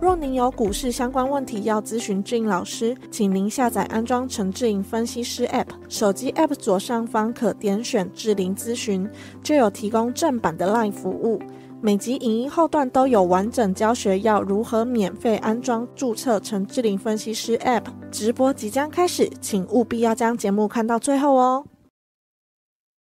若您有股市相关问题要咨询志颖老师，请您下载安装陈志颖分析师 App，手机 App 左上方可点选志玲咨询，就有提供正版的 Live 服务。每集影音后段都有完整教学，要如何免费安装、注册陈志玲分析师 App。直播即将开始，请务必要将节目看到最后哦。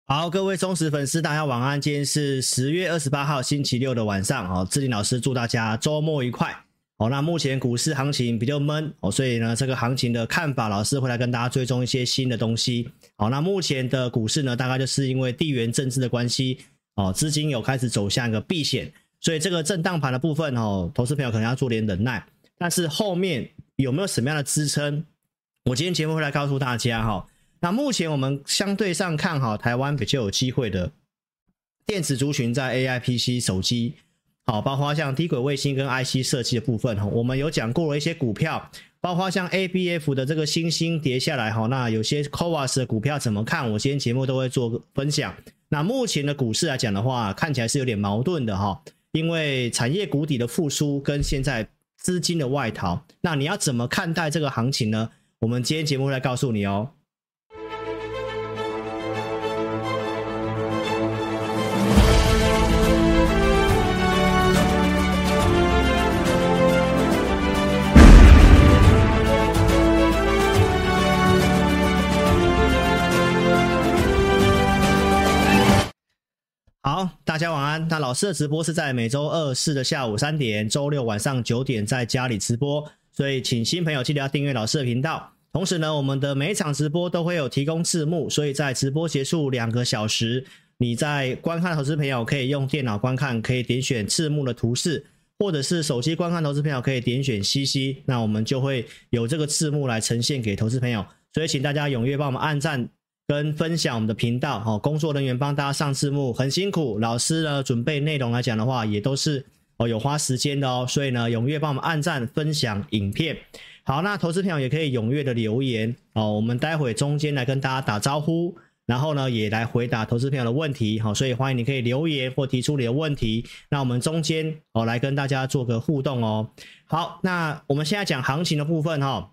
好，各位忠实粉丝，大家晚安。今天是十月二十八号星期六的晚上，哦，志玲老师祝大家周末愉快。哦，那目前股市行情比较闷哦，所以呢，这个行情的看法，老师会来跟大家追踪一些新的东西。好，那目前的股市呢，大概就是因为地缘政治的关系，哦，资金有开始走向一个避险，所以这个震荡盘的部分哦，投资朋友可能要做点忍耐。但是后面有没有什么样的支撑？我今天节目会来告诉大家哈。那目前我们相对上看好台湾比较有机会的电子族群，在 AI、PC、手机。好，包括像低轨卫星跟 IC 设计的部分哈，我们有讲过了一些股票，包括像 ABF 的这个星星跌下来哈，那有些 CoWoS 的股票怎么看？我今天节目都会做分享。那目前的股市来讲的话，看起来是有点矛盾的哈，因为产业谷底的复苏跟现在资金的外逃，那你要怎么看待这个行情呢？我们今天节目会来告诉你哦。大家晚安。那老师的直播是在每周二四的下午三点，周六晚上九点在家里直播，所以请新朋友记得要订阅老师的频道。同时呢，我们的每一场直播都会有提供字幕，所以在直播结束两个小时，你在观看投资朋友可以用电脑观看，可以点选字幕的图示，或者是手机观看投资朋友可以点选 CC，那我们就会有这个字幕来呈现给投资朋友。所以请大家踊跃帮我们按赞。跟分享我们的频道，哦，工作人员帮大家上字幕很辛苦，老师呢准备内容来讲的话，也都是哦有花时间的哦，所以呢踊跃帮我们按赞、分享影片。好，那投资朋友也可以踊跃的留言哦，我们待会中间来跟大家打招呼，然后呢也来回答投资朋友的问题，好，所以欢迎你可以留言或提出你的问题，那我们中间哦来跟大家做个互动哦。好，那我们现在讲行情的部分哈，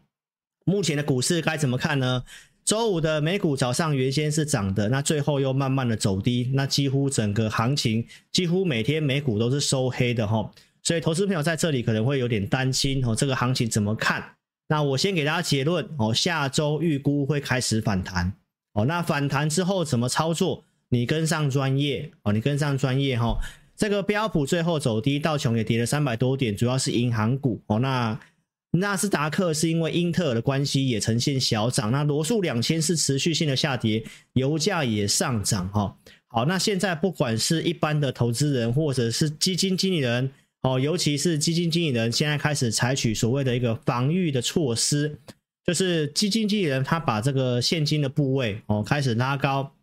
目前的股市该怎么看呢？周五的美股早上原先是涨的，那最后又慢慢的走低，那几乎整个行情几乎每天美股都是收黑的哈，所以投资朋友在这里可能会有点担心哦，这个行情怎么看？那我先给大家结论哦，下周预估会开始反弹哦，那反弹之后怎么操作？你跟上专业哦，你跟上专业哈，这个标普最后走低，道琼也跌了三百多点，主要是银行股哦，那。纳斯达克是因为英特尔的关系也呈现小涨，那罗素两千是持续性的下跌，油价也上涨哈。好，那现在不管是一般的投资人或者是基金经理人哦，尤其是基金经理人，现在开始采取所谓的一个防御的措施，就是基金经理人他把这个现金的部位哦开始拉高，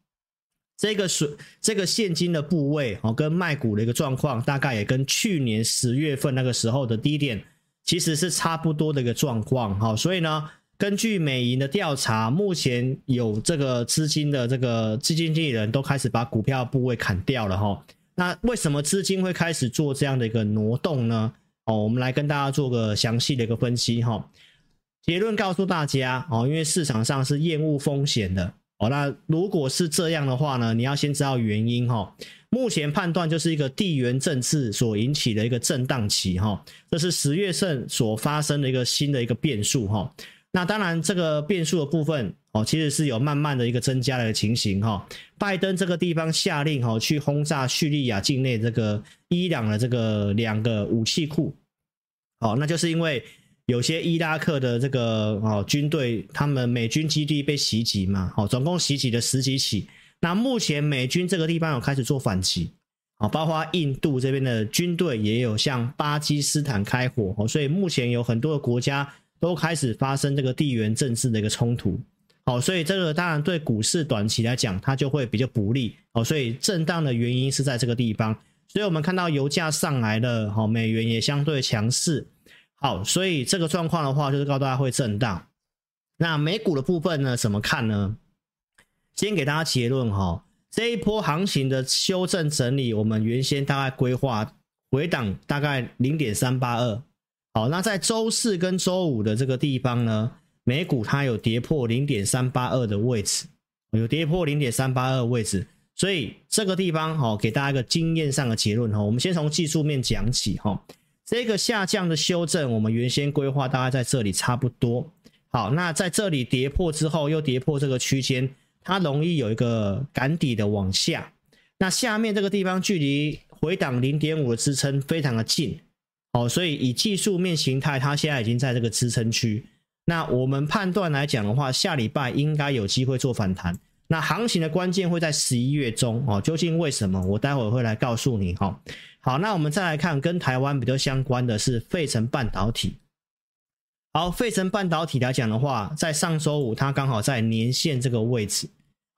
这个水这个现金的部位哦跟卖股的一个状况，大概也跟去年十月份那个时候的低点。其实是差不多的一个状况，哈，所以呢，根据美银的调查，目前有这个资金的这个基金经理人都开始把股票部位砍掉了，哈。那为什么资金会开始做这样的一个挪动呢？哦，我们来跟大家做个详细的一个分析，哈。结论告诉大家，哦，因为市场上是厌恶风险的，哦，那如果是这样的话呢，你要先知道原因，哈。目前判断就是一个地缘政治所引起的一个震荡期哈，这是十月份所发生的一个新的一个变数哈。那当然这个变数的部分哦，其实是有慢慢的一个增加的情形哈。拜登这个地方下令哈去轰炸叙利亚境内这个伊朗的这个两个武器库，哦，那就是因为有些伊拉克的这个哦军队他们美军基地被袭击嘛，哦，总共袭击了十几起。那目前美军这个地方有开始做反击，啊，包括印度这边的军队也有向巴基斯坦开火，所以目前有很多的国家都开始发生这个地缘政治的一个冲突。好，所以这个当然对股市短期来讲，它就会比较不利。好，所以震荡的原因是在这个地方。所以我们看到油价上来了，好，美元也相对强势。好，所以这个状况的话，就是告诉大家会震荡。那美股的部分呢，怎么看呢？先给大家结论哈，这一波行情的修正整理，我们原先大概规划回档大概零点三八二。好，那在周四跟周五的这个地方呢，美股它有跌破零点三八二的位置，有跌破零点三八二位置。所以这个地方哈，给大家一个经验上的结论哈。我们先从技术面讲起哈。这个下降的修正，我们原先规划大概在这里差不多。好，那在这里跌破之后，又跌破这个区间。它容易有一个赶底的往下，那下面这个地方距离回档零点五的支撑非常的近，哦，所以以技术面形态，它现在已经在这个支撑区。那我们判断来讲的话，下礼拜应该有机会做反弹。那行情的关键会在十一月中哦，究竟为什么？我待会会来告诉你哈。好，那我们再来看跟台湾比较相关的是费城半导体。好，费城半导体来讲的话，在上周五它刚好在年线这个位置。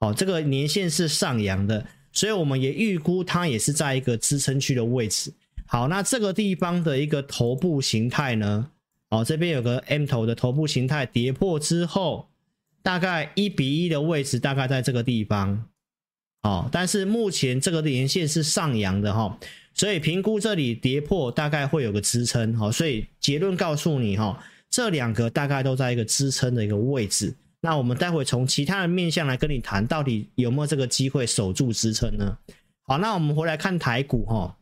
好，这个年线是上扬的，所以我们也预估它也是在一个支撑区的位置。好，那这个地方的一个头部形态呢？哦，这边有个 M 头的头部形态跌破之后，大概一比一的位置，大概在这个地方。哦，但是目前这个年线是上扬的哈，所以评估这里跌破大概会有个支撑。好，所以结论告诉你哈，这两个大概都在一个支撑的一个位置。那我们待会从其他的面向来跟你谈，到底有没有这个机会守住支撑呢？好，那我们回来看台股哈，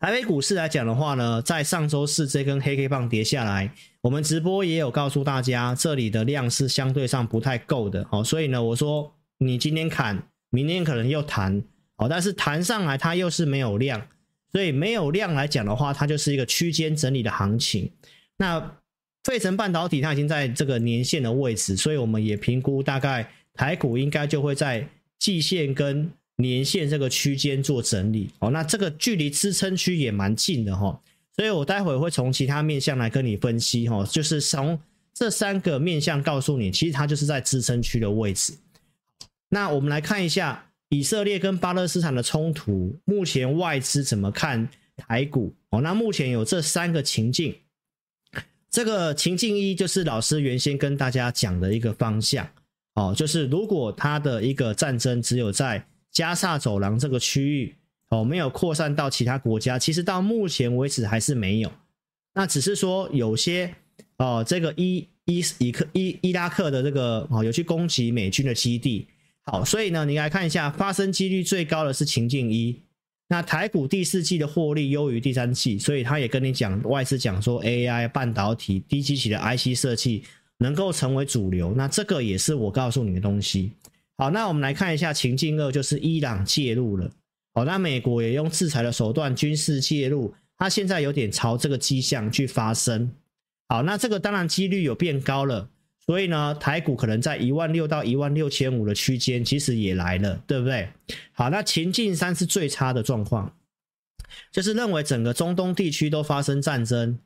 台北股市来讲的话呢，在上周四这根黑 K 棒跌下来，我们直播也有告诉大家，这里的量是相对上不太够的，好，所以呢，我说你今天砍，明天可能又弹，好，但是弹上来它又是没有量，所以没有量来讲的话，它就是一个区间整理的行情，那。费城半导体它已经在这个年线的位置，所以我们也评估大概台股应该就会在季线跟年线这个区间做整理。哦，那这个距离支撑区也蛮近的哈，所以我待会会从其他面向来跟你分析哈，就是从这三个面向告诉你，其实它就是在支撑区的位置。那我们来看一下以色列跟巴勒斯坦的冲突，目前外资怎么看台股？哦，那目前有这三个情境。这个情境一就是老师原先跟大家讲的一个方向哦，就是如果他的一个战争只有在加萨走廊这个区域哦，没有扩散到其他国家，其实到目前为止还是没有。那只是说有些哦，这个伊伊伊克伊伊拉克的这个哦，有去攻击美军的基地。好，所以呢，你来看一下，发生几率最高的是情境一。那台股第四季的获利优于第三季，所以他也跟你讲，外资讲说 AI 半导体低基期的 IC 设计能够成为主流，那这个也是我告诉你的东西。好，那我们来看一下情境二，就是伊朗介入了。好，那美国也用制裁的手段军事介入，它现在有点朝这个迹象去发生。好，那这个当然几率有变高了。所以呢，台股可能在一万六到一万六千五的区间，其实也来了，对不对？好，那情境三是最差的状况，就是认为整个中东地区都发生战争，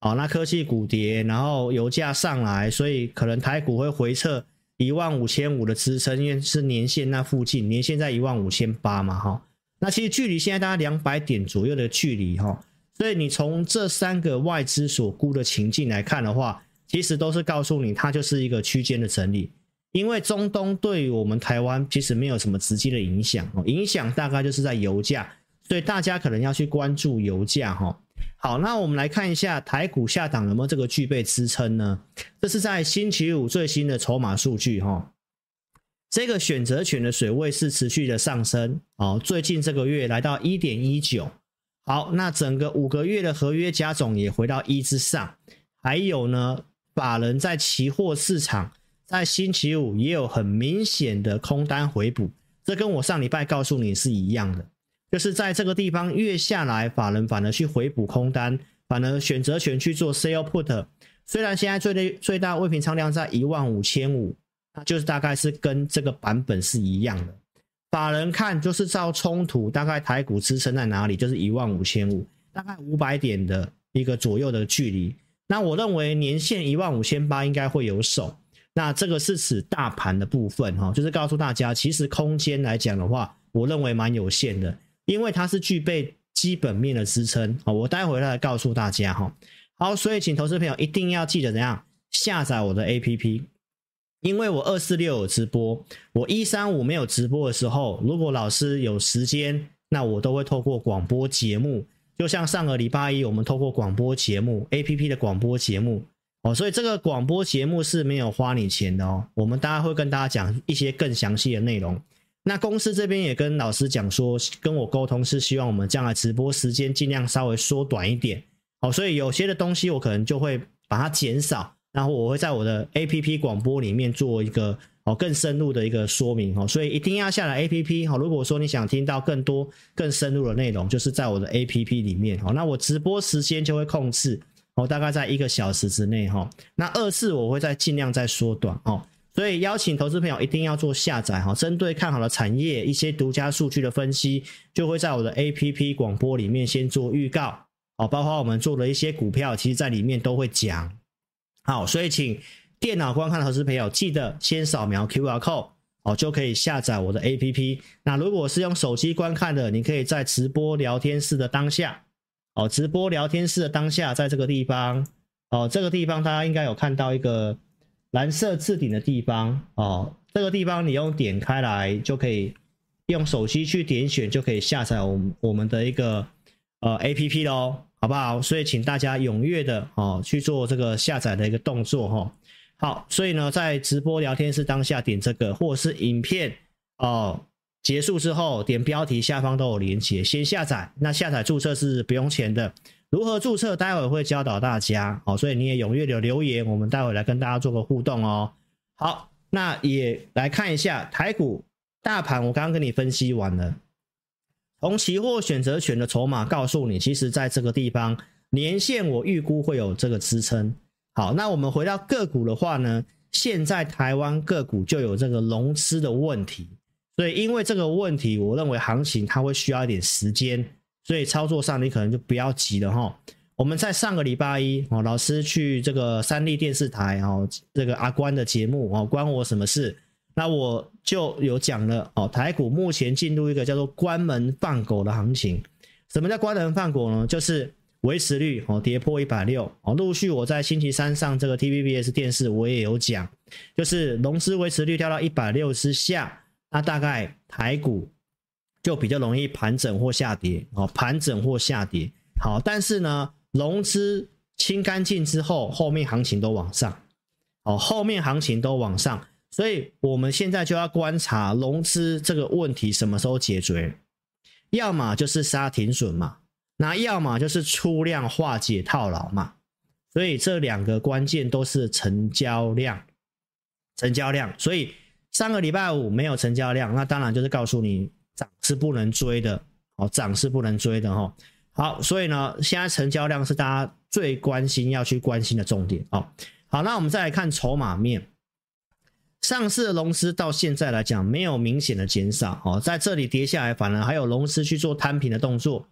好，那科技股跌，然后油价上来，所以可能台股会回测一万五千五的支撑，因为是年线那附近，年线在一万五千八嘛，哈。那其实距离现在大概两百点左右的距离，哈。所以你从这三个外资所估的情境来看的话，其实都是告诉你，它就是一个区间的整理，因为中东对于我们台湾其实没有什么直接的影响哦，影响大概就是在油价，所以大家可能要去关注油价哈。好，那我们来看一下台股下档有没有这个具备支撑呢？这是在星期五最新的筹码数据哈，这个选择权的水位是持续的上升哦，最近这个月来到一点一九，好，那整个五个月的合约加总也回到一之上，还有呢。法人在期货市场在星期五也有很明显的空单回补，这跟我上礼拜告诉你是一样的，就是在这个地方月下来，法人反而去回补空单，反而选择权去做 sell put。虽然现在最最最大未平仓量在一万五千五，那就是大概是跟这个版本是一样的。法人看就是照冲突，大概台股支撑在哪里，就是一万五千五，大概五百点的一个左右的距离。那我认为年限一万五千八应该会有手。那这个是指大盘的部分哈，就是告诉大家，其实空间来讲的话，我认为蛮有限的，因为它是具备基本面的支撑啊。我待会来告诉大家哈。好，所以请投资朋友一定要记得怎样下载我的 APP。因为我二四六有直播，我一三五没有直播的时候，如果老师有时间，那我都会透过广播节目，就像上个礼拜一我们透过广播节目 APP 的广播节目哦，所以这个广播节目是没有花你钱的哦。我们大家会跟大家讲一些更详细的内容。那公司这边也跟老师讲说，跟我沟通是希望我们将来直播时间尽量稍微缩短一点哦，所以有些的东西我可能就会把它减少。然后我会在我的 APP 广播里面做一个哦更深入的一个说明哦，所以一定要下载 APP 哦。如果说你想听到更多更深入的内容，就是在我的 APP 里面哦。那我直播时间就会控制哦，大概在一个小时之内哈。那二次我会再尽量再缩短哦。所以邀请投资朋友一定要做下载哈，针对看好的产业一些独家数据的分析，就会在我的 APP 广播里面先做预告哦，包括我们做的一些股票，其实在里面都会讲。好，所以请电脑观看的投资朋友记得先扫描 QR code 哦，就可以下载我的 APP。那如果是用手机观看的，你可以在直播聊天室的当下哦，直播聊天室的当下，在这个地方哦，这个地方大家应该有看到一个蓝色置顶的地方哦，这个地方你用点开来就可以用手机去点选，就可以下载我们我们的一个呃 APP 喽。好不好？所以请大家踊跃的哦去做这个下载的一个动作哈。好，所以呢，在直播聊天室当下点这个，或者是影片哦结束之后点标题下方都有连接，先下载。那下载注册是不用钱的，如何注册待会会教导大家哦。所以你也踊跃的留言，我们待会来跟大家做个互动哦。好，那也来看一下台股大盘，我刚刚跟你分析完了。从期货选择权的筹码告诉你，其实在这个地方年线我预估会有这个支撑。好，那我们回到个股的话呢，现在台湾个股就有这个融资的问题，所以因为这个问题，我认为行情它会需要一点时间，所以操作上你可能就不要急了哈。我们在上个礼拜一哦，老师去这个三立电视台哦，这个阿关的节目哦，关我什么事？那我就有讲了哦，台股目前进入一个叫做关门放狗的行情。什么叫关门放狗呢？就是维持率哦跌破一百六哦，陆续我在星期三上这个 TVBS 电视我也有讲，就是融资维持率掉到一百六之下，那大概台股就比较容易盘整或下跌哦，盘整或下跌。好，但是呢，融资清干净之后，后面行情都往上哦，后面行情都往上。所以我们现在就要观察融资这个问题什么时候解决，要么就是杀停损嘛，那要么就是出量化解套牢嘛。所以这两个关键都是成交量，成交量。所以上个礼拜五没有成交量，那当然就是告诉你涨是不能追的哦，涨是不能追的哈。好，所以呢，现在成交量是大家最关心要去关心的重点哦。好，那我们再来看筹码面。上市的融资到现在来讲没有明显的减少哦，在这里跌下来，反而还有融资去做摊平的动作，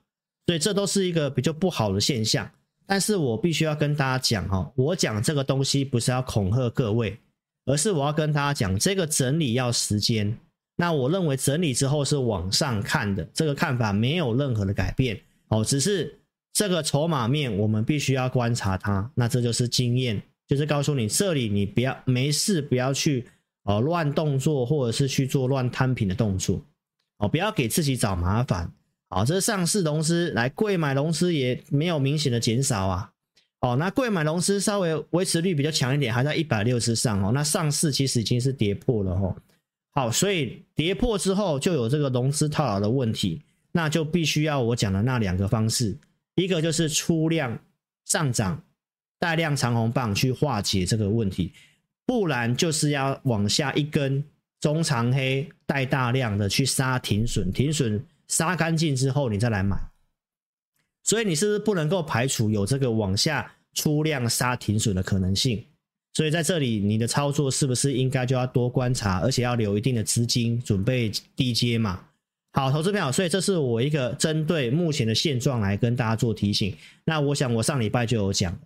所以这都是一个比较不好的现象。但是我必须要跟大家讲哈，我讲这个东西不是要恐吓各位，而是我要跟大家讲，这个整理要时间。那我认为整理之后是往上看的，这个看法没有任何的改变哦，只是这个筹码面我们必须要观察它。那这就是经验，就是告诉你这里你不要没事不要去。哦，乱动作或者是去做乱摊平的动作，哦，不要给自己找麻烦。好，这上市融资来贵买融资也没有明显的减少啊。哦，那贵买融资稍微维持率比较强一点，还在一百六十上哦。那上市其实已经是跌破了哦。好，所以跌破之后就有这个融资套牢的问题，那就必须要我讲的那两个方式，一个就是出量上涨，带量长红棒去化解这个问题。不然就是要往下一根中长黑带大量的去杀停损，停损杀干净之后你再来买，所以你是不是不能够排除有这个往下出量杀停损的可能性？所以在这里你的操作是不是应该就要多观察，而且要留一定的资金准备低接嘛？好，投资朋友，所以这是我一个针对目前的现状来跟大家做提醒。那我想我上礼拜就有讲。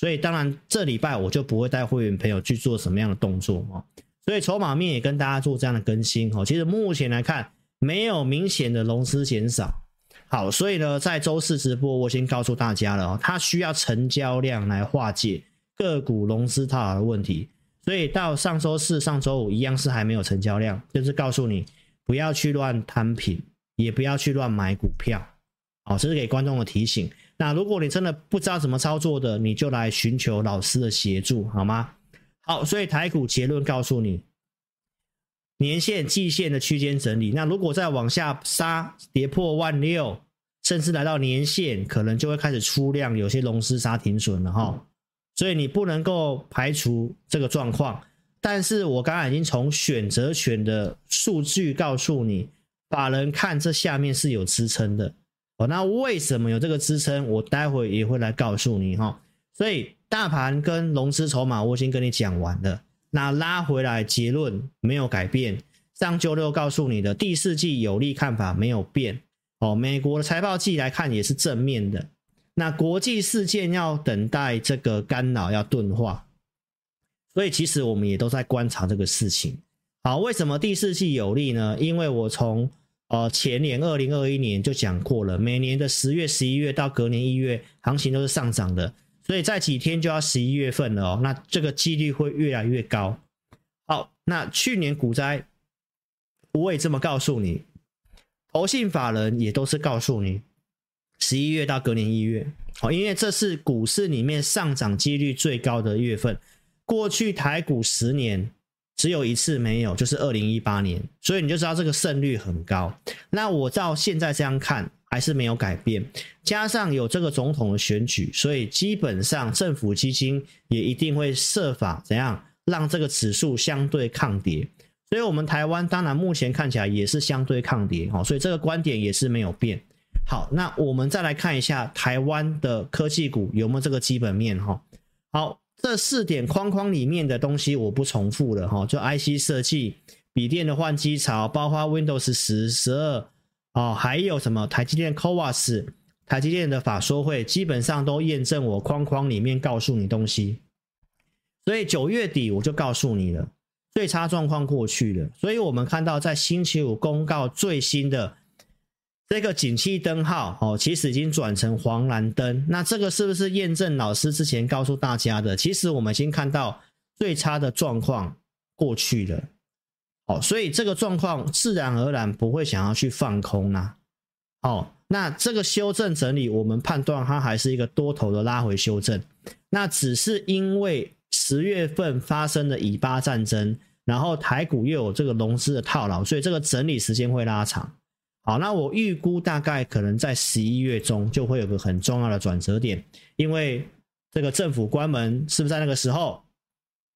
所以当然这礼拜我就不会带会员朋友去做什么样的动作哦。所以筹码面也跟大家做这样的更新哦。其实目前来看，没有明显的融资减少。好，所以呢，在周四直播，我先告诉大家了哦，它需要成交量来化解个股融资套牢的问题。所以到上周四、上周五一样是还没有成交量，就是告诉你不要去乱摊平，也不要去乱买股票。好，这是给观众的提醒。那如果你真的不知道怎么操作的，你就来寻求老师的协助，好吗？好，所以台股结论告诉你。年线、季线的区间整理，那如果再往下杀，跌破万六，甚至来到年线，可能就会开始出量，有些龙狮杀停损了哈。所以你不能够排除这个状况。但是我刚刚已经从选择权的数据告诉你，法人看这下面是有支撑的哦。那为什么有这个支撑？我待会也会来告诉你哈。所以大盘跟融资筹码，我已经跟你讲完了。那拉回来，结论没有改变。上周六告诉你的第四季有利看法没有变哦。美国的财报季来看也是正面的。那国际事件要等待这个干扰要钝化，所以其实我们也都在观察这个事情。好，为什么第四季有利呢？因为我从呃前年二零二一年就讲过了，每年的十月、十一月到隔年一月，行情都是上涨的。所以在几天就要十一月份了哦，那这个几率会越来越高。好，那去年股灾，我也这么告诉你，投信法人也都是告诉你，十一月到隔年一月，好，因为这是股市里面上涨几率最高的月份。过去台股十年只有一次没有，就是二零一八年，所以你就知道这个胜率很高。那我照现在这样看。还是没有改变，加上有这个总统的选举，所以基本上政府基金也一定会设法怎样让这个指数相对抗跌。所以，我们台湾当然目前看起来也是相对抗跌，哈，所以这个观点也是没有变。好，那我们再来看一下台湾的科技股有没有这个基本面，哈。好，这四点框框里面的东西我不重复了，哈，就 IC 设计、笔电的换机潮，包括 Windows 十、十二。哦，还有什么台积电 CoWoS 台积电的法说会，基本上都验证我框框里面告诉你东西。所以九月底我就告诉你了，最差状况过去了。所以我们看到在星期五公告最新的这个景气灯号，哦，其实已经转成黄蓝灯。那这个是不是验证老师之前告诉大家的？其实我们已经看到最差的状况过去了。哦，所以这个状况自然而然不会想要去放空啦。哦，那这个修正整理，我们判断它还是一个多头的拉回修正。那只是因为十月份发生的以巴战争，然后台股又有这个融资的套牢，所以这个整理时间会拉长。好，那我预估大概可能在十一月中就会有个很重要的转折点，因为这个政府关门是不是在那个时候？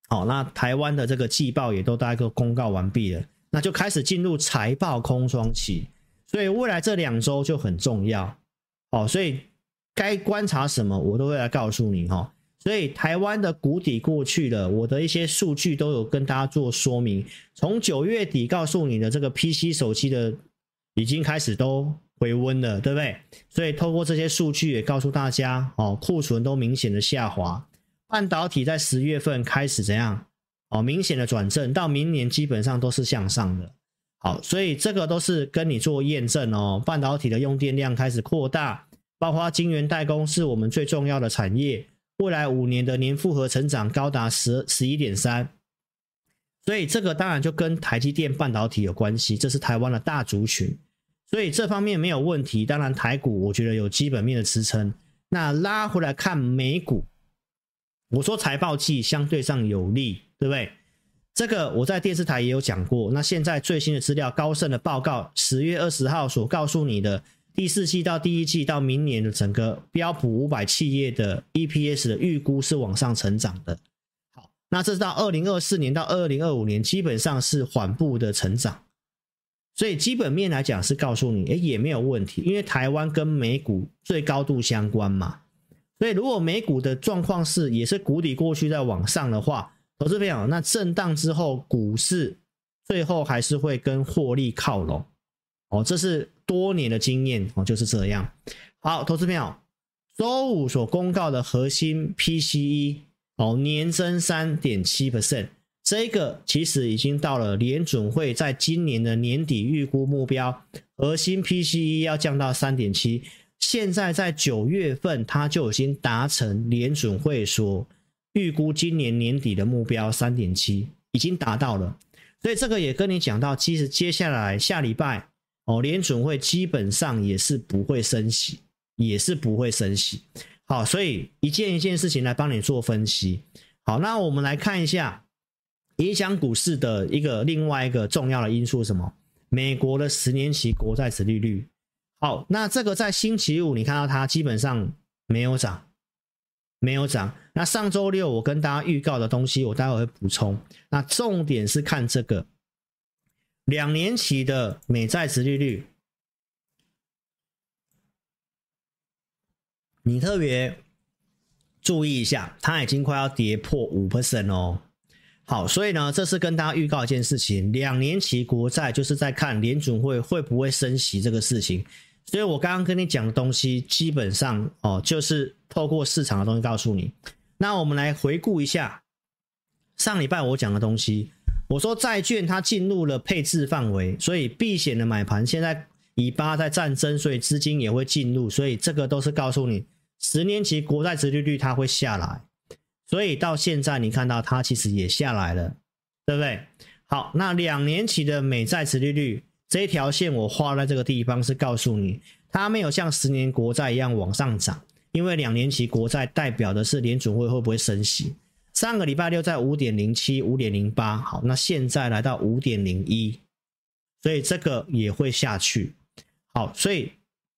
好，那台湾的这个季报也都大概公告完毕了，那就开始进入财报空窗期，所以未来这两周就很重要。哦，所以该观察什么，我都会来告诉你哈。所以台湾的谷底过去了，我的一些数据都有跟大家做说明。从九月底告诉你的这个 PC 手机的已经开始都回温了，对不对？所以透过这些数据也告诉大家，哦，库存都明显的下滑。半导体在十月份开始怎样？哦，明显的转正，到明年基本上都是向上的。好，所以这个都是跟你做验证哦。半导体的用电量开始扩大，包括晶圆代工是我们最重要的产业，未来五年的年复合成长高达十十一点三。所以这个当然就跟台积电半导体有关系，这是台湾的大族群，所以这方面没有问题。当然台股我觉得有基本面的支撑。那拉回来看美股。我说财报季相对上有利，对不对？这个我在电视台也有讲过。那现在最新的资料，高盛的报告十月二十号所告诉你的第四季到第一季到明年的整个标普五百企业的 EPS 的预估是往上成长的。那这是到二零二四年到二零二五年，基本上是缓步的成长。所以基本面来讲是告诉你，诶，也没有问题，因为台湾跟美股最高度相关嘛。所以，如果美股的状况是也是谷底过去再往上的话，投资朋友，那震荡之后股市最后还是会跟获利靠拢哦，这是多年的经验哦，就是这样。好，投资朋友，周五所公告的核心 PCE 哦，年增三点七 percent，这个其实已经到了联准会在今年的年底预估目标，核心 PCE 要降到三点七。现在在九月份，它就已经达成联准会所预估今年年底的目标三点七，已经达到了。所以这个也跟你讲到，其实接下来下礼拜哦，联准会基本上也是不会升息，也是不会升息。好，所以一件一件事情来帮你做分析。好，那我们来看一下影响股市的一个另外一个重要的因素是什么？美国的十年期国债殖利率。好，那这个在星期五你看到它基本上没有涨，没有涨。那上周六我跟大家预告的东西，我待会会补充。那重点是看这个两年期的美债殖利率，你特别注意一下，它已经快要跌破五 percent 哦。好，所以呢，这是跟大家预告一件事情：两年期国债就是在看联准会会不会升息这个事情。所以我刚刚跟你讲的东西，基本上哦，就是透过市场的东西告诉你。那我们来回顾一下上礼拜我讲的东西。我说债券它进入了配置范围，所以避险的买盘现在以巴在战争，所以资金也会进入，所以这个都是告诉你十年期国债殖利率它会下来。所以到现在你看到它其实也下来了，对不对？好，那两年期的美债殖利率。这一条线我画在这个地方，是告诉你，它没有像十年国债一样往上涨，因为两年期国债代表的是联准会会不会升息。上个礼拜六在五点零七、五点零八，好，那现在来到五点零一，所以这个也会下去。好，所以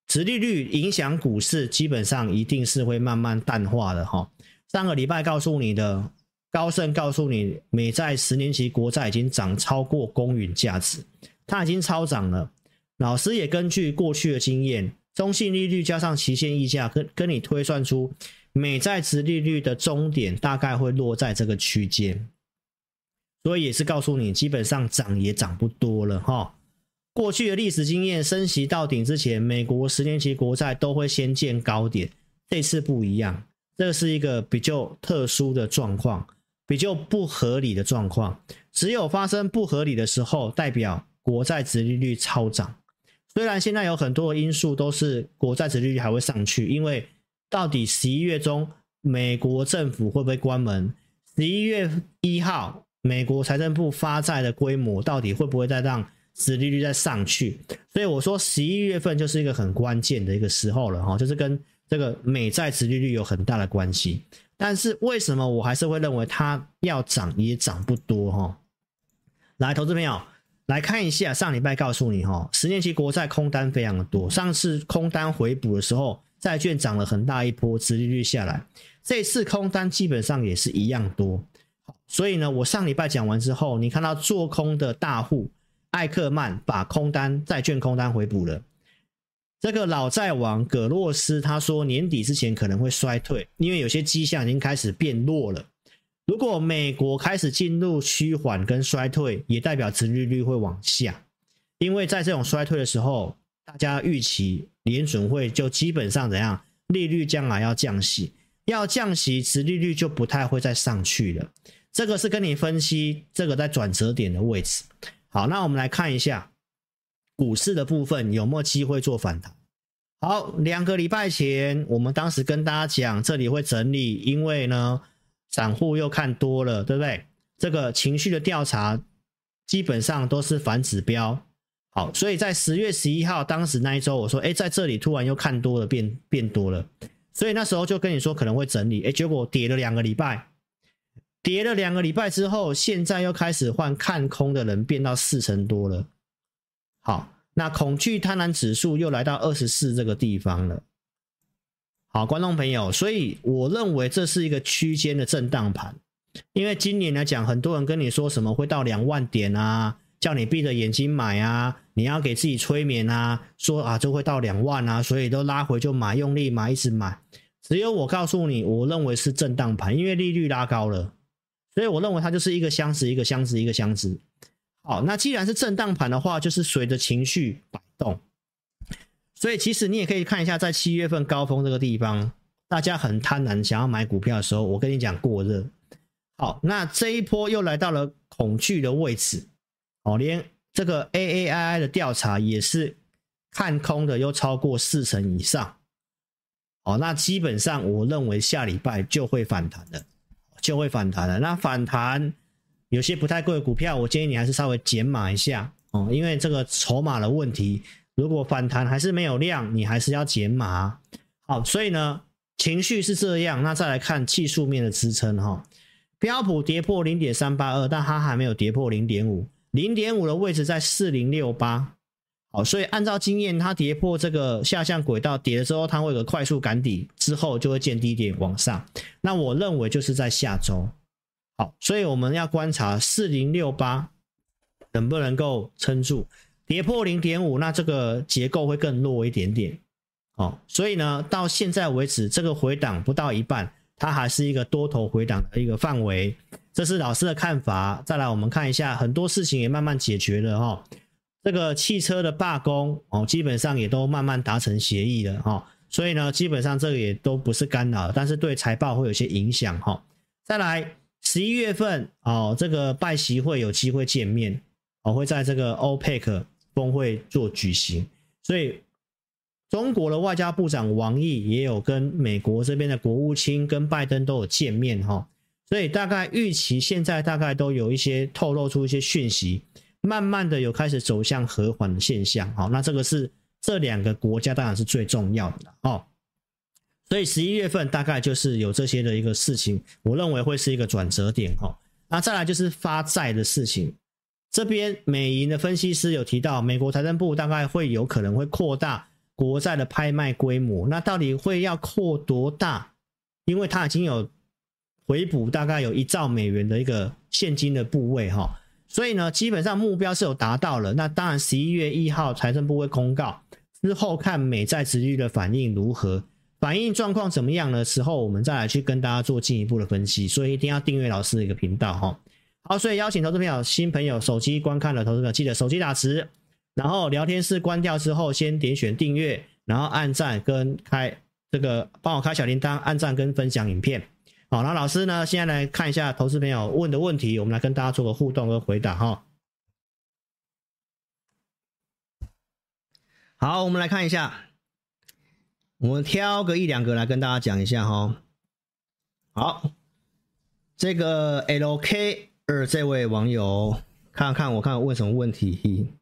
殖利率影响股市，基本上一定是会慢慢淡化的哈。上个礼拜告诉你的高盛告诉你，美债十年期国债已经涨超过公允价值。它已经超涨了，老师也根据过去的经验，中性利率加上期限溢价，跟跟你推算出美债殖利率的终点大概会落在这个区间，所以也是告诉你，基本上涨也涨不多了哈。过去的历史经验，升息到顶之前，美国十年期国债都会先见高点，这次不一样，这是一个比较特殊的状况，比较不合理的状况，只有发生不合理的时候，代表。国债殖利率超涨，虽然现在有很多的因素都是国债殖利率还会上去，因为到底十一月中美国政府会不会关门？十一月一号美国财政部发债的规模到底会不会再让殖利率再上去？所以我说十一月份就是一个很关键的一个时候了哈，就是跟这个美债殖利率有很大的关系。但是为什么我还是会认为它要涨也涨不多哈？来，投资朋友。来看一下上礼拜告诉你哈，十年期国债空单非常的多。上次空单回补的时候，债券涨了很大一波，殖利率下来。这次空单基本上也是一样多。所以呢，我上礼拜讲完之后，你看到做空的大户艾克曼把空单债券空单回补了。这个老债王葛洛斯他说年底之前可能会衰退，因为有些迹象已经开始变弱了。如果美国开始进入趋缓跟衰退，也代表殖利率会往下，因为在这种衰退的时候，大家预期联准会就基本上怎样，利率将来要降息，要降息，殖利率就不太会再上去了。这个是跟你分析这个在转折点的位置。好，那我们来看一下股市的部分有没有机会做反弹。好，两个礼拜前我们当时跟大家讲，这里会整理，因为呢。散户又看多了，对不对？这个情绪的调查基本上都是反指标。好，所以在十月十一号当时那一周，我说，哎，在这里突然又看多了，变变多了，所以那时候就跟你说可能会整理，哎，结果跌了两个礼拜，跌了两个礼拜之后，现在又开始换看空的人变到四成多了。好，那恐惧贪婪指数又来到二十四这个地方了。好，观众朋友，所以我认为这是一个区间的震荡盘，因为今年来讲，很多人跟你说什么会到两万点啊，叫你闭着眼睛买啊，你要给自己催眠啊，说啊就会到两万啊，所以都拉回就买，用力买，一直买。只有我告诉你，我认为是震荡盘，因为利率拉高了，所以我认为它就是一个箱子，一个箱子，一个箱子。好，那既然是震荡盘的话，就是随着情绪摆动。所以其实你也可以看一下，在七月份高峰这个地方，大家很贪婪想要买股票的时候，我跟你讲过热。好，那这一波又来到了恐惧的位置，哦，连这个 AAII 的调查也是看空的，又超过四成以上。哦，那基本上我认为下礼拜就会反弹了，就会反弹了。那反弹有些不太贵的股票，我建议你还是稍微减码一下哦，因为这个筹码的问题，如果反弹还是没有量，你还是要减码。好，所以呢，情绪是这样。那再来看技术面的支撑哈，标普跌破零点三八二，但它还没有跌破零点五，零点五的位置在四零六八。好，所以按照经验，它跌破这个下降轨道，跌了之后，它会有个快速赶底，之后就会见低点往上。那我认为就是在下周。好，所以我们要观察四零六八能不能够撑住，跌破零点五，那这个结构会更弱一点点。哦，所以呢，到现在为止，这个回档不到一半，它还是一个多头回档的一个范围。这是老师的看法。再来，我们看一下，很多事情也慢慢解决了哈。这个汽车的罢工哦，基本上也都慢慢达成协议了哈，所以呢，基本上这个也都不是干扰，但是对财报会有些影响哈。再来，十一月份哦，这个拜习会有机会见面哦，会在这个 OPEC 峰会做举行，所以中国的外交部长王毅也有跟美国这边的国务卿跟拜登都有见面哈，所以大概预期现在大概都有一些透露出一些讯息。慢慢的有开始走向和缓的现象，好，那这个是这两个国家当然是最重要的哦，所以十一月份大概就是有这些的一个事情，我认为会是一个转折点哈。那再来就是发债的事情，这边美银的分析师有提到，美国财政部大概会有可能会扩大国债的拍卖规模，那到底会要扩多大？因为它已经有回补大概有一兆美元的一个现金的部位哈。所以呢，基本上目标是有达到了。那当然，十一月一号财政部会公告之后，看美债殖利率的反应如何，反应状况怎么样的时候，我们再来去跟大家做进一步的分析。所以一定要订阅老师的一个频道哈。好，所以邀请投资朋友、新朋友手机观看的投资者，记得手机打字，然后聊天室关掉之后，先点选订阅，然后按赞跟开这个帮我开小铃铛，按赞跟分享影片。好，那老师呢？现在来看一下投资朋友问的问题，我们来跟大家做个互动和回答哈。好，我们来看一下，我们挑个一两个来跟大家讲一下哈。好，这个 LK 二这位网友，看看我看问什么问题？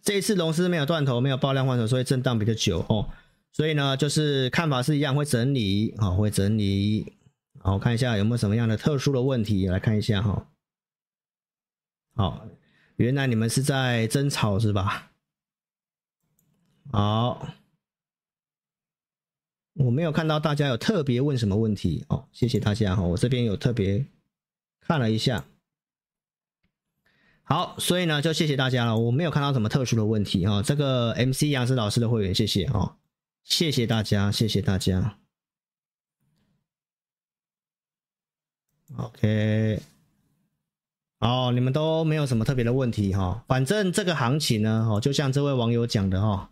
这一次龙狮没有断头，没有爆量换手，所以震荡比较久哦。所以呢，就是看法是一样，会整理啊，会整理。好，我看一下有没有什么样的特殊的问题，来看一下哈。好，原来你们是在争吵是吧？好，我没有看到大家有特别问什么问题哦，谢谢大家哈，我这边有特别看了一下。好，所以呢就谢谢大家了，我没有看到什么特殊的问题哈。这个 MC 杨子老师的会员，谢谢哦，谢谢大家，谢谢大家。OK，好，你们都没有什么特别的问题哈。反正这个行情呢，哦，就像这位网友讲的哈，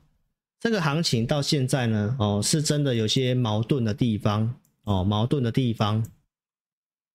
这个行情到现在呢，哦，是真的有些矛盾的地方哦，矛盾的地方，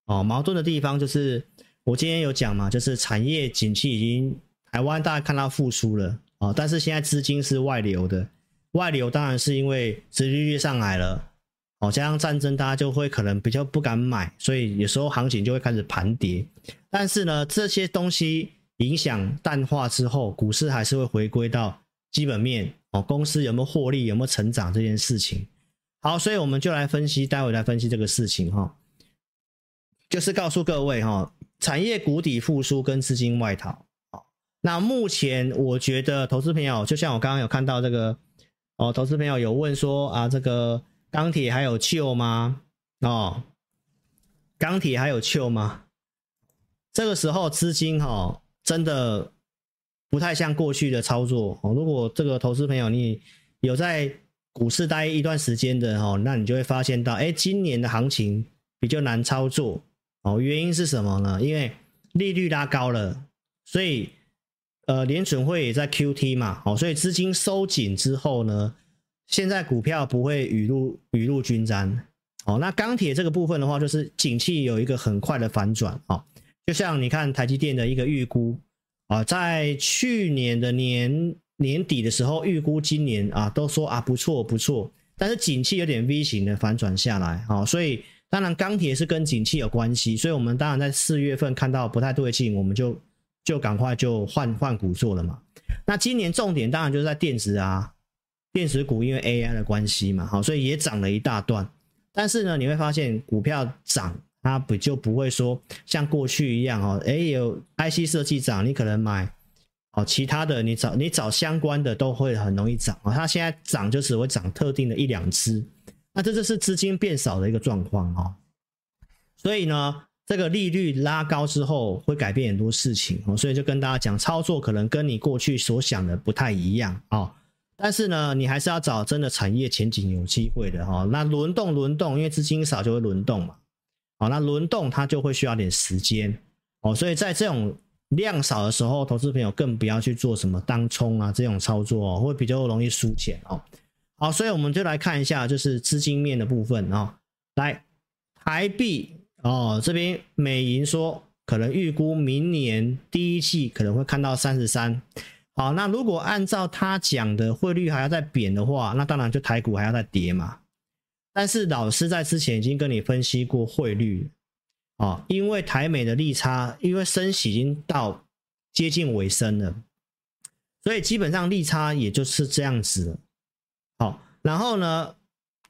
哦，矛盾的地方就是我今天有讲嘛，就是产业景气已经台湾大家看到复苏了哦，但是现在资金是外流的，外流当然是因为殖利率上来了。哦，加上战争，大家就会可能比较不敢买，所以有时候行情就会开始盘跌。但是呢，这些东西影响淡化之后，股市还是会回归到基本面哦，公司有没有获利，有没有成长这件事情。好，所以我们就来分析，待会来分析这个事情哈，就是告诉各位哈，产业谷底复苏跟资金外逃。好，那目前我觉得投资朋友，就像我刚刚有看到这个哦，投资朋友有问说啊，这个。钢铁还有救吗？哦，钢铁还有救吗？这个时候资金哈真的不太像过去的操作哦。如果这个投资朋友你有在股市待一段时间的哈，那你就会发现到，哎，今年的行情比较难操作哦。原因是什么呢？因为利率拉高了，所以呃联准会也在 QT 嘛，哦，所以资金收紧之后呢。现在股票不会雨露雨露均沾。哦，那钢铁这个部分的话，就是景气有一个很快的反转。哦，就像你看台积电的一个预估啊，在去年的年年底的时候预估今年啊，都说啊不错不错，但是景气有点 V 型的反转下来。哦，所以。当然，钢铁是跟景气有关系，所以我们当然在四月份看到不太对劲，我们就就赶快就换换股做了嘛。那今年重点当然就是在电子啊，电子股因为 AI 的关系嘛，好，所以也涨了一大段。但是呢，你会发现股票涨，它不就不会说像过去一样哦，哎，有 IC 设计涨，你可能买哦，其他的你找你找相关的都会很容易涨啊。它现在涨就只会涨特定的一两只。那这就是资金变少的一个状况哦，所以呢，这个利率拉高之后会改变很多事情哦，所以就跟大家讲，操作可能跟你过去所想的不太一样哦，但是呢，你还是要找真的产业前景有机会的哈。那轮动轮动，因为资金少就会轮动嘛，好，那轮动它就会需要点时间哦，所以在这种量少的时候，投资朋友更不要去做什么当冲啊这种操作哦，会比较容易输钱哦。好，所以我们就来看一下，就是资金面的部分哦。来，台币哦，这边美银说可能预估明年第一季可能会看到三十三。好，那如果按照他讲的汇率还要再贬的话，那当然就台股还要再跌嘛。但是老师在之前已经跟你分析过汇率啊，因为台美的利差，因为升息已经到接近尾声了，所以基本上利差也就是这样子了。好，然后呢，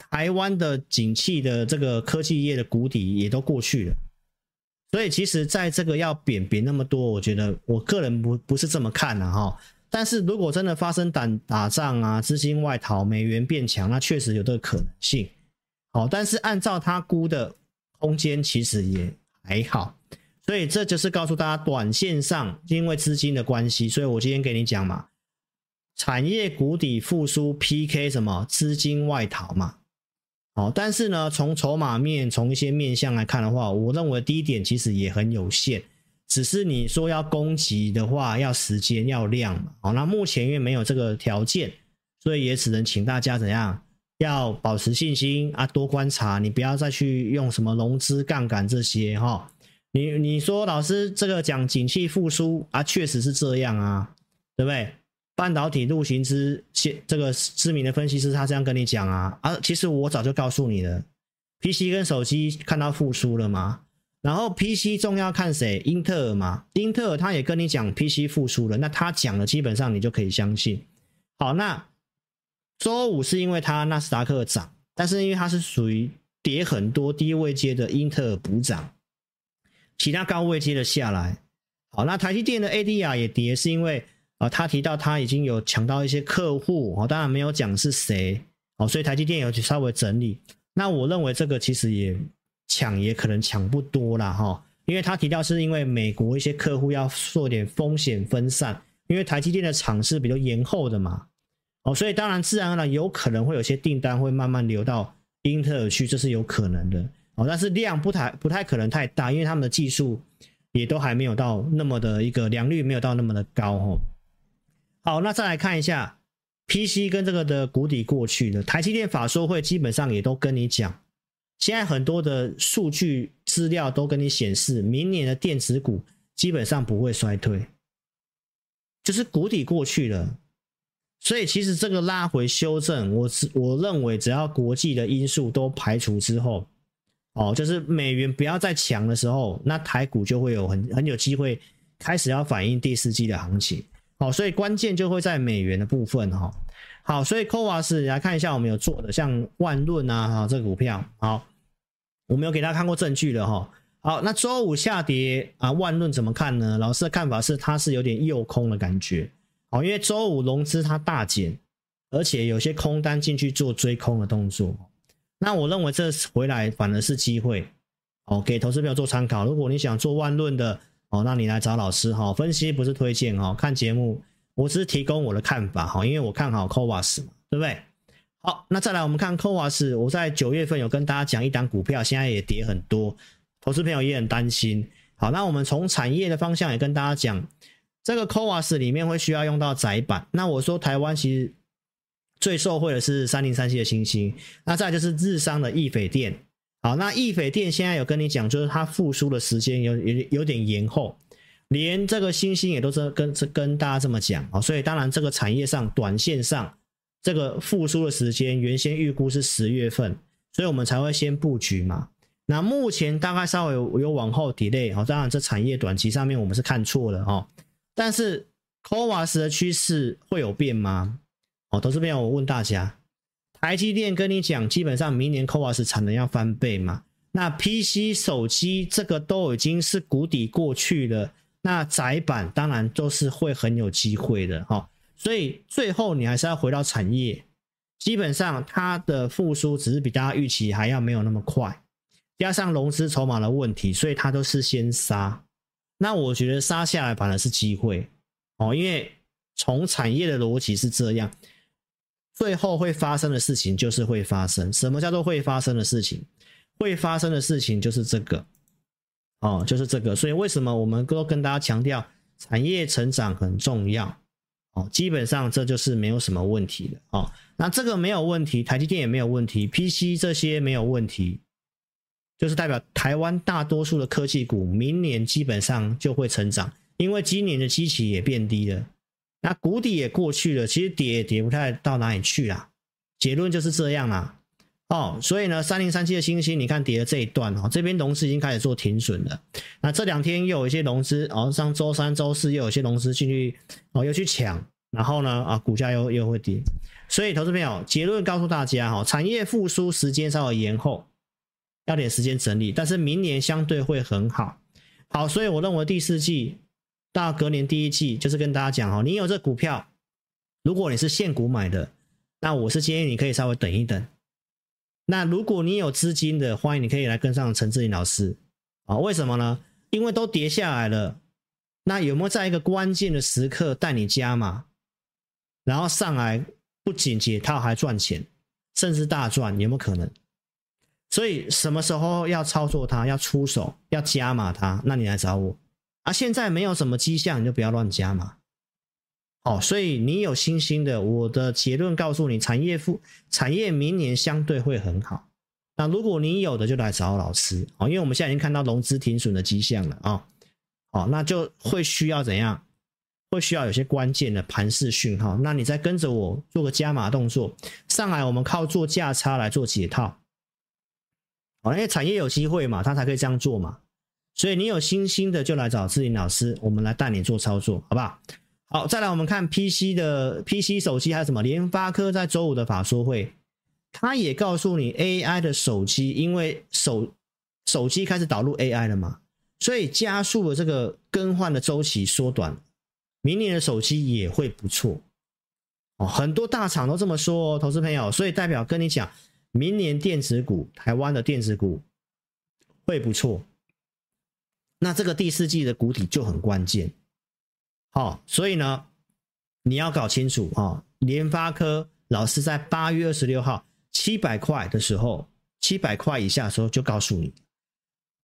台湾的景气的这个科技业的谷底也都过去了，所以其实在这个要贬贬那么多，我觉得我个人不不是这么看的哈。但是如果真的发生打打仗啊，资金外逃，美元变强，那确实有这个可能性。好，但是按照他估的空间，其实也还好。所以这就是告诉大家，短线上因为资金的关系，所以我今天给你讲嘛。产业谷底复苏，PK 什么资金外逃嘛？好，但是呢，从筹码面，从一些面向来看的话，我认为低点其实也很有限。只是你说要攻击的话，要时间，要量嘛。好，那目前因为没有这个条件，所以也只能请大家怎样，要保持信心啊，多观察，你不要再去用什么融资杠杆这些哈。你你说老师这个讲景气复苏啊，确实是这样啊，对不对？半导体陆行之现这个知名的分析师，他这样跟你讲啊啊，其实我早就告诉你了，PC 跟手机看到复苏了吗？然后 PC 重要看谁？英特尔嘛，英特尔他也跟你讲 PC 复苏了，那他讲的基本上你就可以相信。好，那周五是因为它纳斯达克涨，但是因为它是属于跌很多低位阶的英特尔补涨，其他高位阶的下来。好，那台积电的 ADR 也跌，是因为。啊，他提到他已经有抢到一些客户，哦，当然没有讲是谁，哦，所以台积电有去稍微整理。那我认为这个其实也抢也可能抢不多啦，哈，因为他提到是因为美国一些客户要做点风险分散，因为台积电的厂是比较延后的嘛，哦，所以当然自然而然有可能会有些订单会慢慢流到英特尔去，这是有可能的，哦，但是量不太不太可能太大，因为他们的技术也都还没有到那么的一个良率没有到那么的高，哦。好，那再来看一下 PC 跟这个的谷底过去的台积电法说会基本上也都跟你讲，现在很多的数据资料都跟你显示，明年的电子股基本上不会衰退，就是谷底过去了。所以其实这个拉回修正，我我认为只要国际的因素都排除之后，哦，就是美元不要再强的时候，那台股就会有很很有机会开始要反映第四季的行情。好，所以关键就会在美元的部分哈。好，所以 CoWoS 来看一下，我们有做的像万润啊，哈，这个股票好，我们有给大家看过证据了哈。好，那周五下跌啊，万润怎么看呢？老师的看法是它是有点诱空的感觉。好，因为周五融资它大减，而且有些空单进去做追空的动作。那我认为这回来反而是机会，好，给投资朋友做参考。如果你想做万润的。哦，那你来找老师哈，分析不是推荐哈，看节目我只是提供我的看法哈，因为我看好 CoWoS 嘛，对不对？好，那再来我们看 CoWoS，我在九月份有跟大家讲一档股票，现在也跌很多，投资朋友也很担心。好，那我们从产业的方向也跟大家讲，这个 CoWoS 里面会需要用到窄板。那我说台湾其实最受惠的是三零三七的欣兴，那再就是日商的易斐电。好，那易斐电现在有跟你讲，就是它复苏的时间有有有点延后，连这个星星也都是跟跟大家这么讲啊，所以当然这个产业上短线上这个复苏的时间原先预估是十月份，所以我们才会先布局嘛。那目前大概稍微有，有往后 delay 哦，当然这产业短期上面我们是看错了哦，但是 CoWAS 的趋势会有变吗？哦，投资朋友，我问大家。台积电跟你讲，基本上明年 CoWAS 产能要翻倍嘛？那 PC 手机这个都已经是谷底过去了，那窄板当然都是会很有机会的哈。所以最后你还是要回到产业，基本上它的复苏只是比大家预期还要没有那么快，加上融资筹码的问题，所以它都是先杀。那我觉得杀下来反而是机会哦，因为从产业的逻辑是这样。最后会发生的事情就是会发生。什么叫做会发生的事情？会发生的事情就是这个，哦，就是这个。所以为什么我们都跟大家强调产业成长很重要？哦，基本上这就是没有什么问题的。哦，那这个没有问题，台积电也没有问题，PC 这些没有问题，就是代表台湾大多数的科技股明年基本上就会成长，因为今年的基期也变低了。那谷底也过去了，其实跌也跌不太到哪里去啦。结论就是这样啦。哦，所以呢，三零三七的欣兴，你看跌了这一段哦，这边融资已经开始做停损了。那这两天又有一些融资哦，上周三、周四又有一些融资进去哦，又去抢，然后呢啊，股价又又会跌。所以，投资朋友，结论告诉大家哈，产业复苏时间稍微延后，要点时间整理，但是明年相对会很好。好，所以我认为第四季。到隔年第一季，就是跟大家讲哦，你有这股票，如果你是现股买的，那我是建议你可以稍微等一等。那如果你有资金的，欢迎你可以来跟上陈志霖老师啊。为什么呢？因为都跌下来了，那有没有在一个关键的时刻带你加码，然后上来不仅解套还赚钱，甚至大赚，有没有可能？所以什么时候要操作它，要出手，要加码它，那你来找我。啊，现在没有什么迹象，你就不要乱加码。哦，所以你有信心的，我的结论告诉你，产业复产业明年相对会很好。那如果你有的，就来找老师哦，因为我们现在已经看到融资停损的迹象了啊。哦，那就会需要怎样？会需要有些关键的盘势讯号。那你再跟着我做个加码动作，上来我们靠做价差来做解套。哦，因为产业有机会嘛，他才可以这样做嘛。所以你有信心的就来找志林老师，我们来带你做操作，好不好？好，再来我们看 PC 的 PC 手机还有什么？联发科在周五的法说会，他也告诉你 AI 的手机，因为手手机开始导入 AI 了嘛，所以加速了这个更换的周期缩短，明年的手机也会不错哦。很多大厂都这么说哦，投资朋友，所以代表跟你讲，明年电子股，台湾的电子股会不错。那这个第四季的谷底就很关键，好，所以呢，你要搞清楚啊，联发科老师在八月二十六号七百块的时候，七百块以下的时候就告诉你，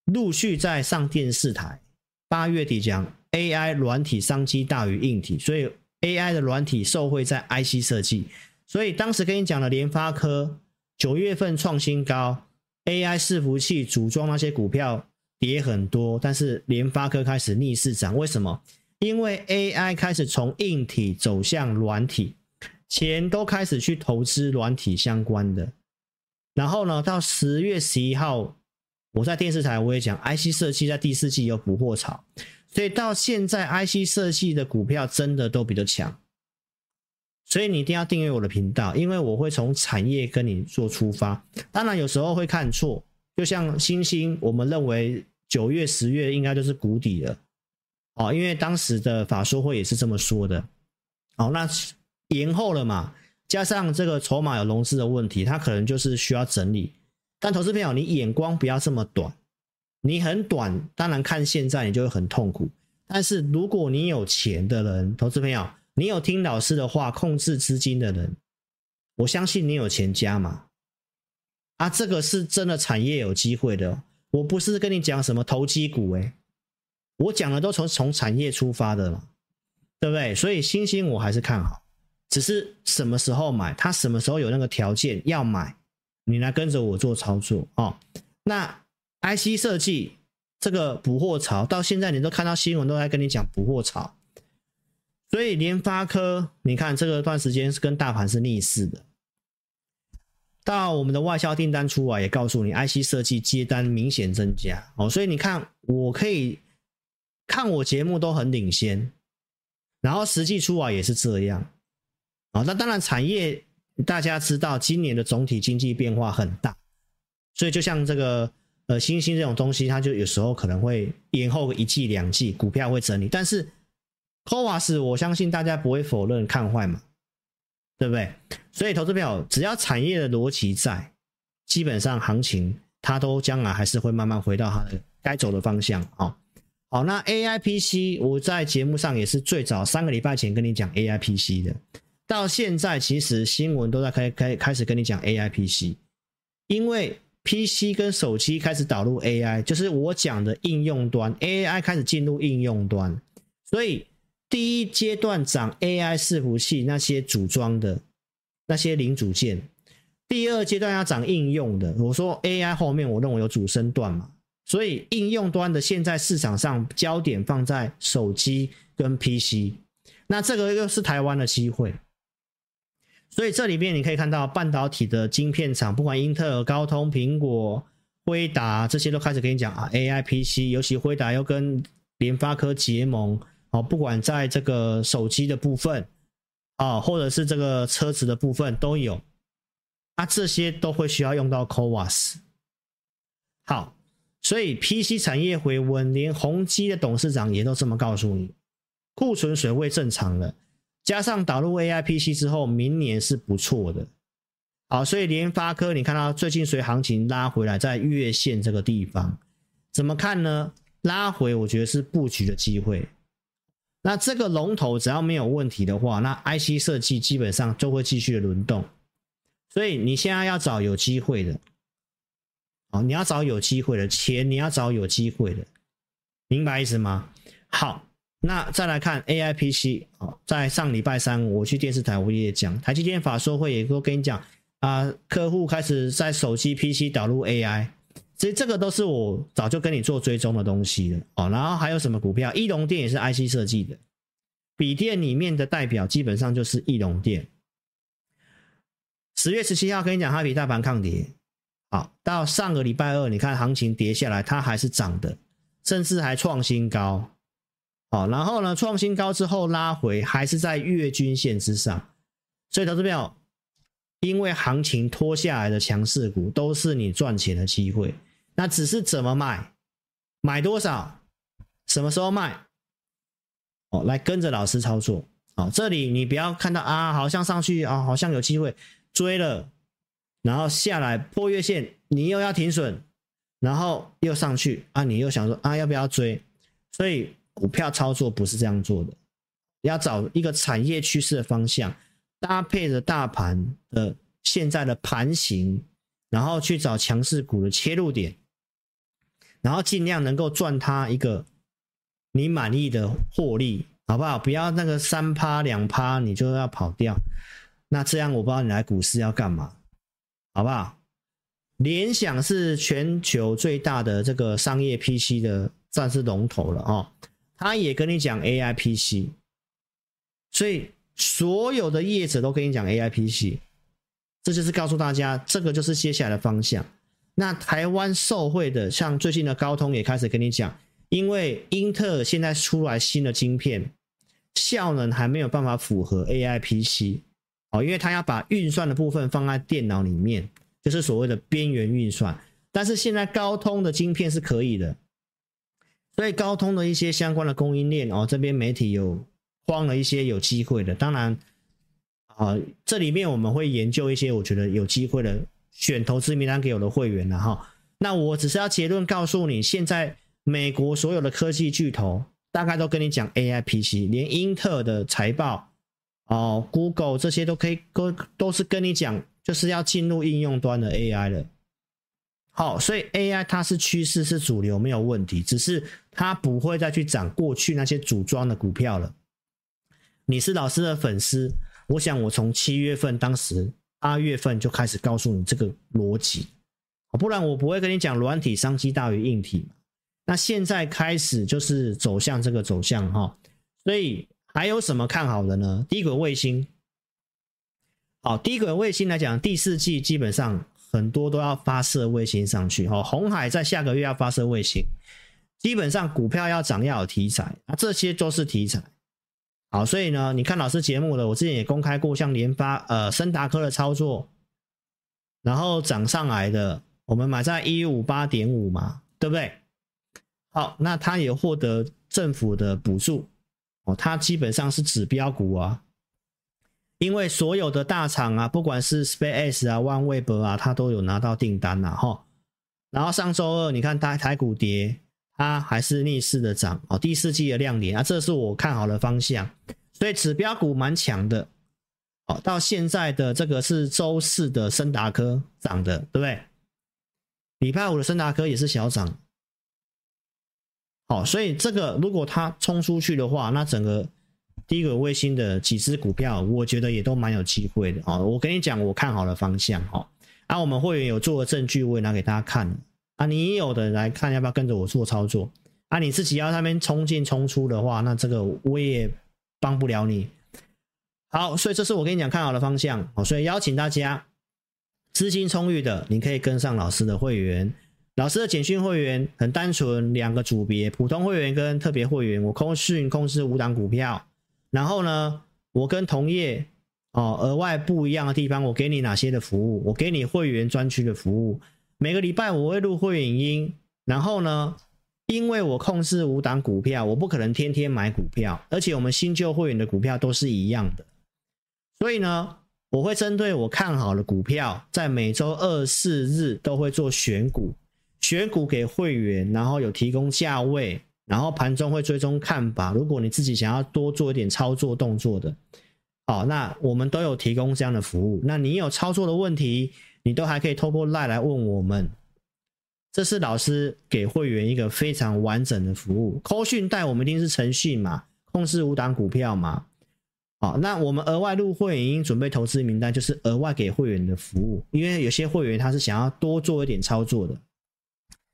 陆续在上电视台，八月底讲 AI 软体商机大于硬体，所以 AI 的软体受惠在 IC 设计，所以当时跟你讲了联发科九月份创新高，AI 伺服器组装那些股票。跌很多，但是联发科开始逆势涨，为什么？因为 AI 开始从硬体走向软体，钱都开始去投资软体相关的。然后呢，到十月十一号，我在电视台我也讲，IC 设计在第四季有补货潮，所以到现在 IC 设计的股票真的都比较强。所以你一定要订阅我的频道，因为我会从产业跟你做出发。当然有时候会看错，就像欣兴，我们认为。九月、十月应该就是谷底了，哦，因为当时的法说会也是这么说的，哦，那延后了嘛，加上这个筹码有融资的问题，它可能就是需要整理。但投资朋友，你眼光不要这么短，你很短，当然看现在你就会很痛苦。但是如果你有钱的人，投资朋友，你有听老师的话，控制资金的人，我相信你有钱加嘛，啊，这个是真的产业有机会的。我不是跟你讲什么投机股诶，我讲的都从从产业出发的嘛，对不对？所以欣兴我还是看好，只是什么时候买，他什么时候有那个条件要买，你来跟着我做操作哦。那 IC 设计这个补货潮，到现在你都看到新闻都在跟你讲补货潮，所以联发科，你看这个段时间是跟大盘是逆势的。到我们的外销订单出来，也告诉你 IC 设计接单明显增加哦，所以你看我可以看我节目都很领先，然后实际出来也是这样啊。那当然产业大家知道，今年的总体经济变化很大，所以就像这个呃新兴这种东西，它就有时候可能会延后一季两季，股票会整理。但是 CoWoS 我相信大家不会否认看坏嘛。对不对？所以投资票只要产业的逻辑在，基本上行情它都将来还是会慢慢回到它的该走的方向啊。好，那 AI PC 我在节目上也是最早三个礼拜前跟你讲 AI PC 的，到现在其实新闻都在开开开始跟你讲 AI PC，因为 PC 跟手机开始导入 AI，就是我讲的应用端 AI 开始进入应用端，所以。第一阶段涨 AI 伺服器那些组装的那些零组件，第二阶段要涨应用的。我说 AI 后面我认为有主升段嘛，所以应用端的现在市场上焦点放在手机跟 PC，那这个又是台湾的机会。所以这里面你可以看到半导体的晶片厂，不管英特尔、高通、苹果、辉达这些都开始跟你讲啊 AI PC，尤其辉达又跟联发科结盟。哦，不管在这个手机的部分啊，或者是这个车子的部分都有，啊，这些都会需要用到 CoWoS。好，所以 PC 产业回温，连宏基的董事长也都这么告诉你，库存水位正常了，加上导入 AI PC 之后，明年是不错的。好，所以联发科你看到最近随行情拉回来，在月线这个地方，怎么看呢？拉回，我觉得是布局的机会。那这个龙头只要没有问题的话，那 IC 设计基本上就会继续轮动。所以你现在要找有机会的，哦，你要找有机会的钱，你要找有机会的，明白意思吗？好，那再来看 AI PC 哦，在上礼拜三我去电视台我也讲，台积电法说会也都跟你讲啊，客户开始在手机 PC 导入 AI。所以这个都是我早就跟你做追踪的东西了哦。然后还有什么股票？义隆电也是 IC 设计的，笔电里面的代表基本上就是义隆电。十月十七号跟你讲，它比大盘抗跌。好，到上个礼拜二，你看行情跌下来，它还是涨的，甚至还创新高。好，然后呢，创新高之后拉回，还是在月均线之上。所以投资票。因为行情拖下来的强势股都是你赚钱的机会，那只是怎么买，买多少，什么时候卖，哦，来跟着老师操作。哦，这里你不要看到啊，好像上去啊，好像有机会追了，然后下来破月线，你又要停损，然后又上去啊，你又想说啊，要不要追？所以股票操作不是这样做的，要找一个产业趋势的方向。搭配着大盘的现在的盘形，然后去找强势股的切入点，然后尽量能够赚它一个你满意的获利，好不好？不要那个三趴两趴你就要跑掉，那这样我不知道你来股市要干嘛，好不好？联想是全球最大的这个商业 PC 的算是龙头了哦，他也跟你讲 AI PC，所以。所有的业者都跟你讲 AI PC，这就是告诉大家，这个就是接下来的方向。那台湾受惠的，像最近的高通也开始跟你讲，因为英特尔现在出来新的晶片，效能还没有办法符合 AI PC，哦，因为它要把运算的部分放在电脑里面，就是所谓的边缘运算。但是现在高通的晶片是可以的，所以高通的一些相关的供应链哦，这边媒体有。慌了一些有机会的，当然，啊、这里面我们会研究一些我觉得有机会的选投资名单给我的会员了哈。那我只是要结论告诉你，现在美国所有的科技巨头大概都跟你讲 AI PC，连英特尔的财报哦，Google 这些都可以都都是跟你讲，就是要进入应用端的 AI 了。好，所以 AI 它是趋势是主流没有问题，只是它不会再去涨过去那些组装的股票了。你是老师的粉丝，我想我从七月份当时八月份就开始告诉你这个逻辑，不然我不会跟你讲软体商机大于硬体。那现在开始就是走向这个走向哈，所以还有什么看好的呢？低轨卫星，好，低轨卫星来讲，第四季基本上很多都要发射卫星上去哈。红海在下个月要发射卫星，基本上股票要涨要有题材啊，这些都是题材。好，所以呢，你看老师节目的，我之前也公开过，像联发呃升达科的操作，然后涨上来的，我们买在一五八点五嘛，对不对？好，那它也获得政府的补助哦，它基本上是指标股啊，因为所有的大厂啊，不管是 Space 啊、OneWeb 啊，它都有拿到订单呐，哈。然后上周二你看台台股跌，它还是逆势的涨哦，第四季的亮点啊，这是我看好的方向，所以指标股蛮强的。哦，到现在的这个是周四的升达科涨的，对不对？礼拜五的升达科也是小涨。好，所以这个如果它冲出去的话，那整个第一个卫星的几只股票，我觉得也都蛮有机会的啊。我跟你讲，我看好的方向哈。啊，我们会员有做的证据，我也拿给大家看啊。你有的来看，要不要跟着我做操作？啊，你自己要那边冲进冲出的话，那这个我也帮不了你。好，所以这是我跟你讲看好的方向。好，所以邀请大家资金充裕的，你可以跟上老师的会员。老师的简讯会员很单纯，两个组别，普通会员跟特别会员。我空讯控制五档股票，然后呢，我跟同业哦额外不一样的地方，我给你哪些的服务？我给你会员专区的服务，每个礼拜我会录会员音。然后呢，因为我控制五档股票，我不可能天天买股票，而且我们新旧会员的股票都是一样的，所以呢，我会针对我看好的股票，在每周二、四日都会做选股。选股给会员，然后有提供价位，然后盘中会追踪看法。如果你自己想要多做一点操作动作的，好，那我们都有提供这样的服务。那你有操作的问题，你都还可以透过赖来问我们。这是老师给会员一个非常完整的服务。扣讯带我们一定是程序嘛，控制五档股票嘛。好，那我们额外入会员已经准备投资名单，就是额外给会员的服务。因为有些会员他是想要多做一点操作的。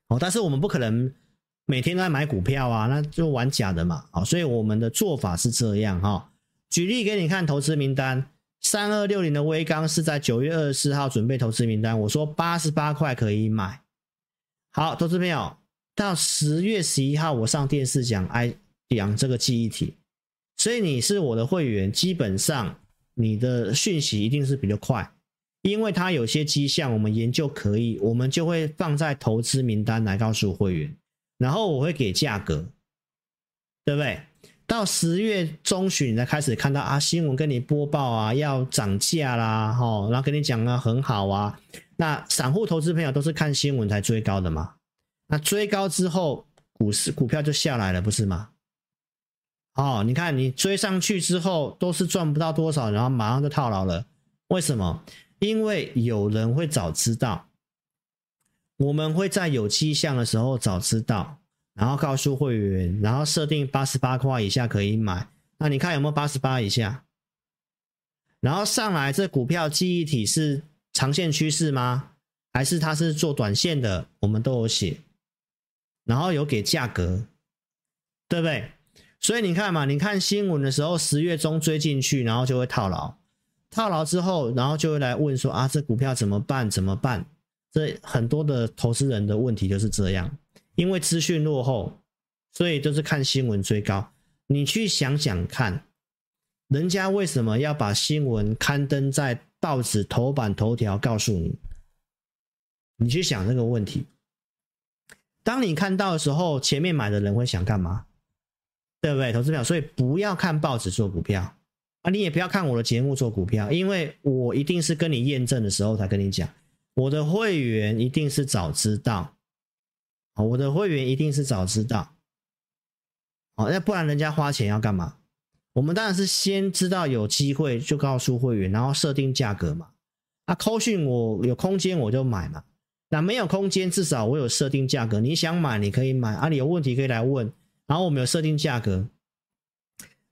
哦，但是我们不可能每天都在买股票啊，那就玩假的嘛。好，所以我们的做法是这样哈。举例给你看，投资名单三二六零的威刚是在九月二十四号准备投资名单，我说八十八块可以买。好，投资朋友，到十月十一号我上电视讲 I 讲这个记忆体，所以你是我的会员，基本上你的讯息一定是比较快。因为它有些迹象，我们研究可以，我们就会放在投资名单来告诉会员，然后我会给价格，对不对？到十月中旬你才开始看到啊，新闻跟你播报啊，要涨价啦，吼，然后跟你讲啊，很好啊。那散户投资朋友都是看新闻才追高的嘛？那追高之后，股市股票就下来了，不是吗？哦，你看你追上去之后都是赚不到多少，然后马上就套牢了，为什么？因为有人会早知道，我们会在有迹象的时候早知道，然后告诉会员，然后设定八十八块以下可以买。那你看有没有八十八以下？然后上来这股票记忆体是长线趋势吗？还是它是做短线的？我们都有写，然后有给价格，对不对？所以你看嘛，你看新闻的时候，十月中追进去，然后就会套牢。套牢之后，然后就会来问说啊，这股票怎么办？怎么办？这很多的投资人的问题就是这样，因为资讯落后，所以都是看新闻追高。你去想想看，人家为什么要把新闻刊登在报纸头版头条告诉你？你去想这个问题。当你看到的时候，前面买的人会想干嘛？对不对？投资票，所以不要看报纸做股票。啊，你也不要看我的节目做股票，因为我一定是跟你验证的时候才跟你讲。我的会员一定是早知道，好，我的会员一定是早知道，好，那不然人家花钱要干嘛？我们当然是先知道有机会就告诉会员，然后设定价格嘛。啊，扣讯我有空间我就买嘛，那没有空间至少我有设定价格，你想买你可以买啊，你有问题可以来问，然后我们有设定价格。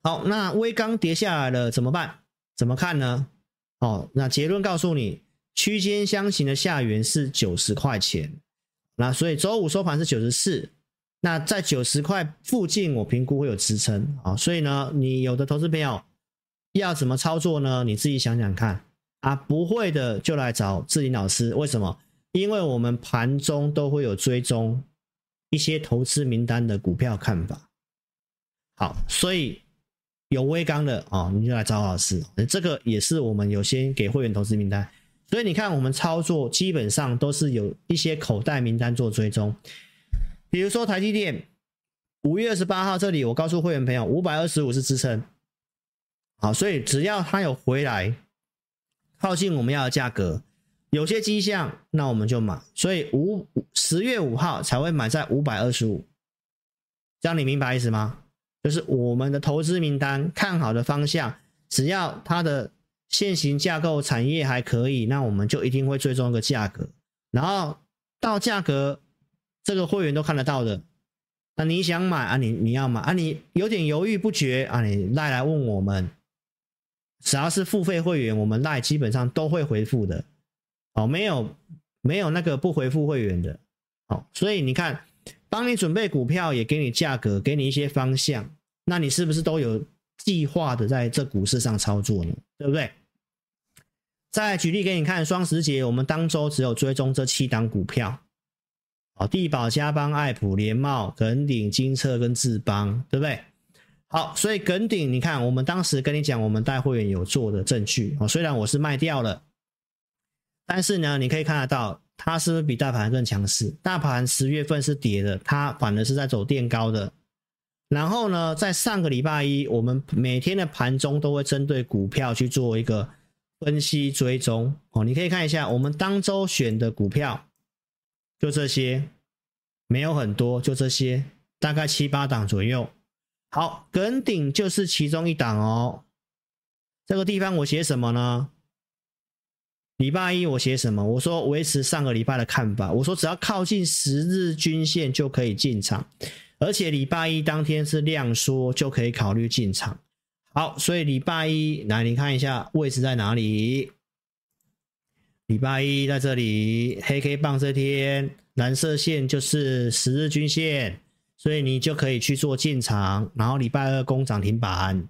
好，那微刚跌下来了怎么办？怎么看呢？哦，那结论告诉你，区间箱型的下缘是九十块钱，那所以周五收盘是九十四，那在九十块附近，我评估会有支撑啊，所以呢，你有的投资朋友要怎么操作呢？你自己想想看啊，不会的就来找志霖老师，为什么？因为我们盘中都会有追踪一些投资名单的股票看法，好，所以。有微刚的哦，你就来找老师。这个也是我们有先给会员投资名单，所以你看我们操作基本上都是有一些口袋名单做追踪。比如说台积电，五月二十八号这里，我告诉会员朋友，五百二十五是支撑。好，所以只要它有回来，靠近我们要的价格，有些迹象，那我们就买。所以五十月五号才会买在五百二十五，这样你明白意思吗？就是我们的投资名单看好的方向，只要它的现行架构产业还可以，那我们就一定会追踪一个价格，然后到价格这个会员都看得到的，那你想买啊你，你要买啊，你有点犹豫不决啊，你赖来问我们，只要是付费会员，我们赖基本上都会回复的，哦，没有没有那个不回复会员的，哦，所以你看，帮你准备股票，也给你价格，给你一些方向。那你是不是都有计划的在这股市上操作呢？对不对？再举例给你看，双十节我们当周只有追踪这七档股票，好，地保、嘉邦、爱普、联茂、耿鼎、金策跟智邦，对不对？好，所以耿鼎，你看我们当时跟你讲，我们带会员有做的证据哦。虽然我是卖掉了，但是呢，你可以看得到，它是不是比大盘更强势？大盘十月份是跌的，它反而是在走垫高的。然后呢，在上个礼拜一，我们每天的盘中都会针对股票去做一个分析追踪哦。你可以看一下，我们当周选的股票就这些，没有很多，就这些，大概七八档左右。好，耿鼎就是其中一档哦。这个地方我写什么呢？礼拜一我写什么？我说维持上个礼拜的看法。我说只要靠近十日均线就可以进场。而且礼拜一当天是量缩，就可以考虑进场。好，所以礼拜一来，你看一下位置在哪里？礼拜一在这里，黑 K 棒这天，蓝色线就是十日均线，所以你就可以去做进场。然后礼拜二攻涨停板，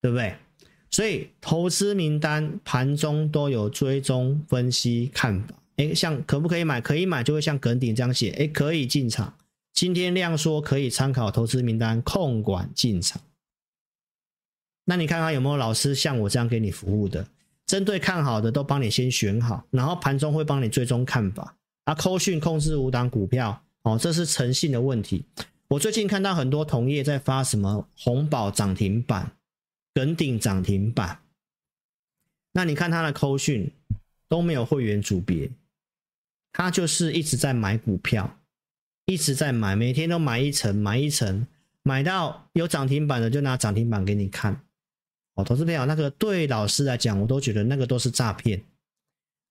对不对？所以投资名单盘中都有追踪分析看法。诶，像可不可以买？可以买，就会像耿鼎这样写。诶，可以进场。今天量缩可以参考投资名单控管进场，那你看看有没有老师像我这样给你服务的，针对看好的都帮你先选好，然后盘中会帮你追踪看法啊，扣讯控制五档股票哦，这是诚信的问题。我最近看到很多同业在发什么红宝涨停板、耿鼎涨停板，那你看他的扣讯都没有会员组别，他就是一直在买股票。一直在买，每天都买一层，买一层，买到有涨停板的就拿涨停板给你看。哦，投资朋友，那个对老师来讲，我都觉得那个都是诈骗。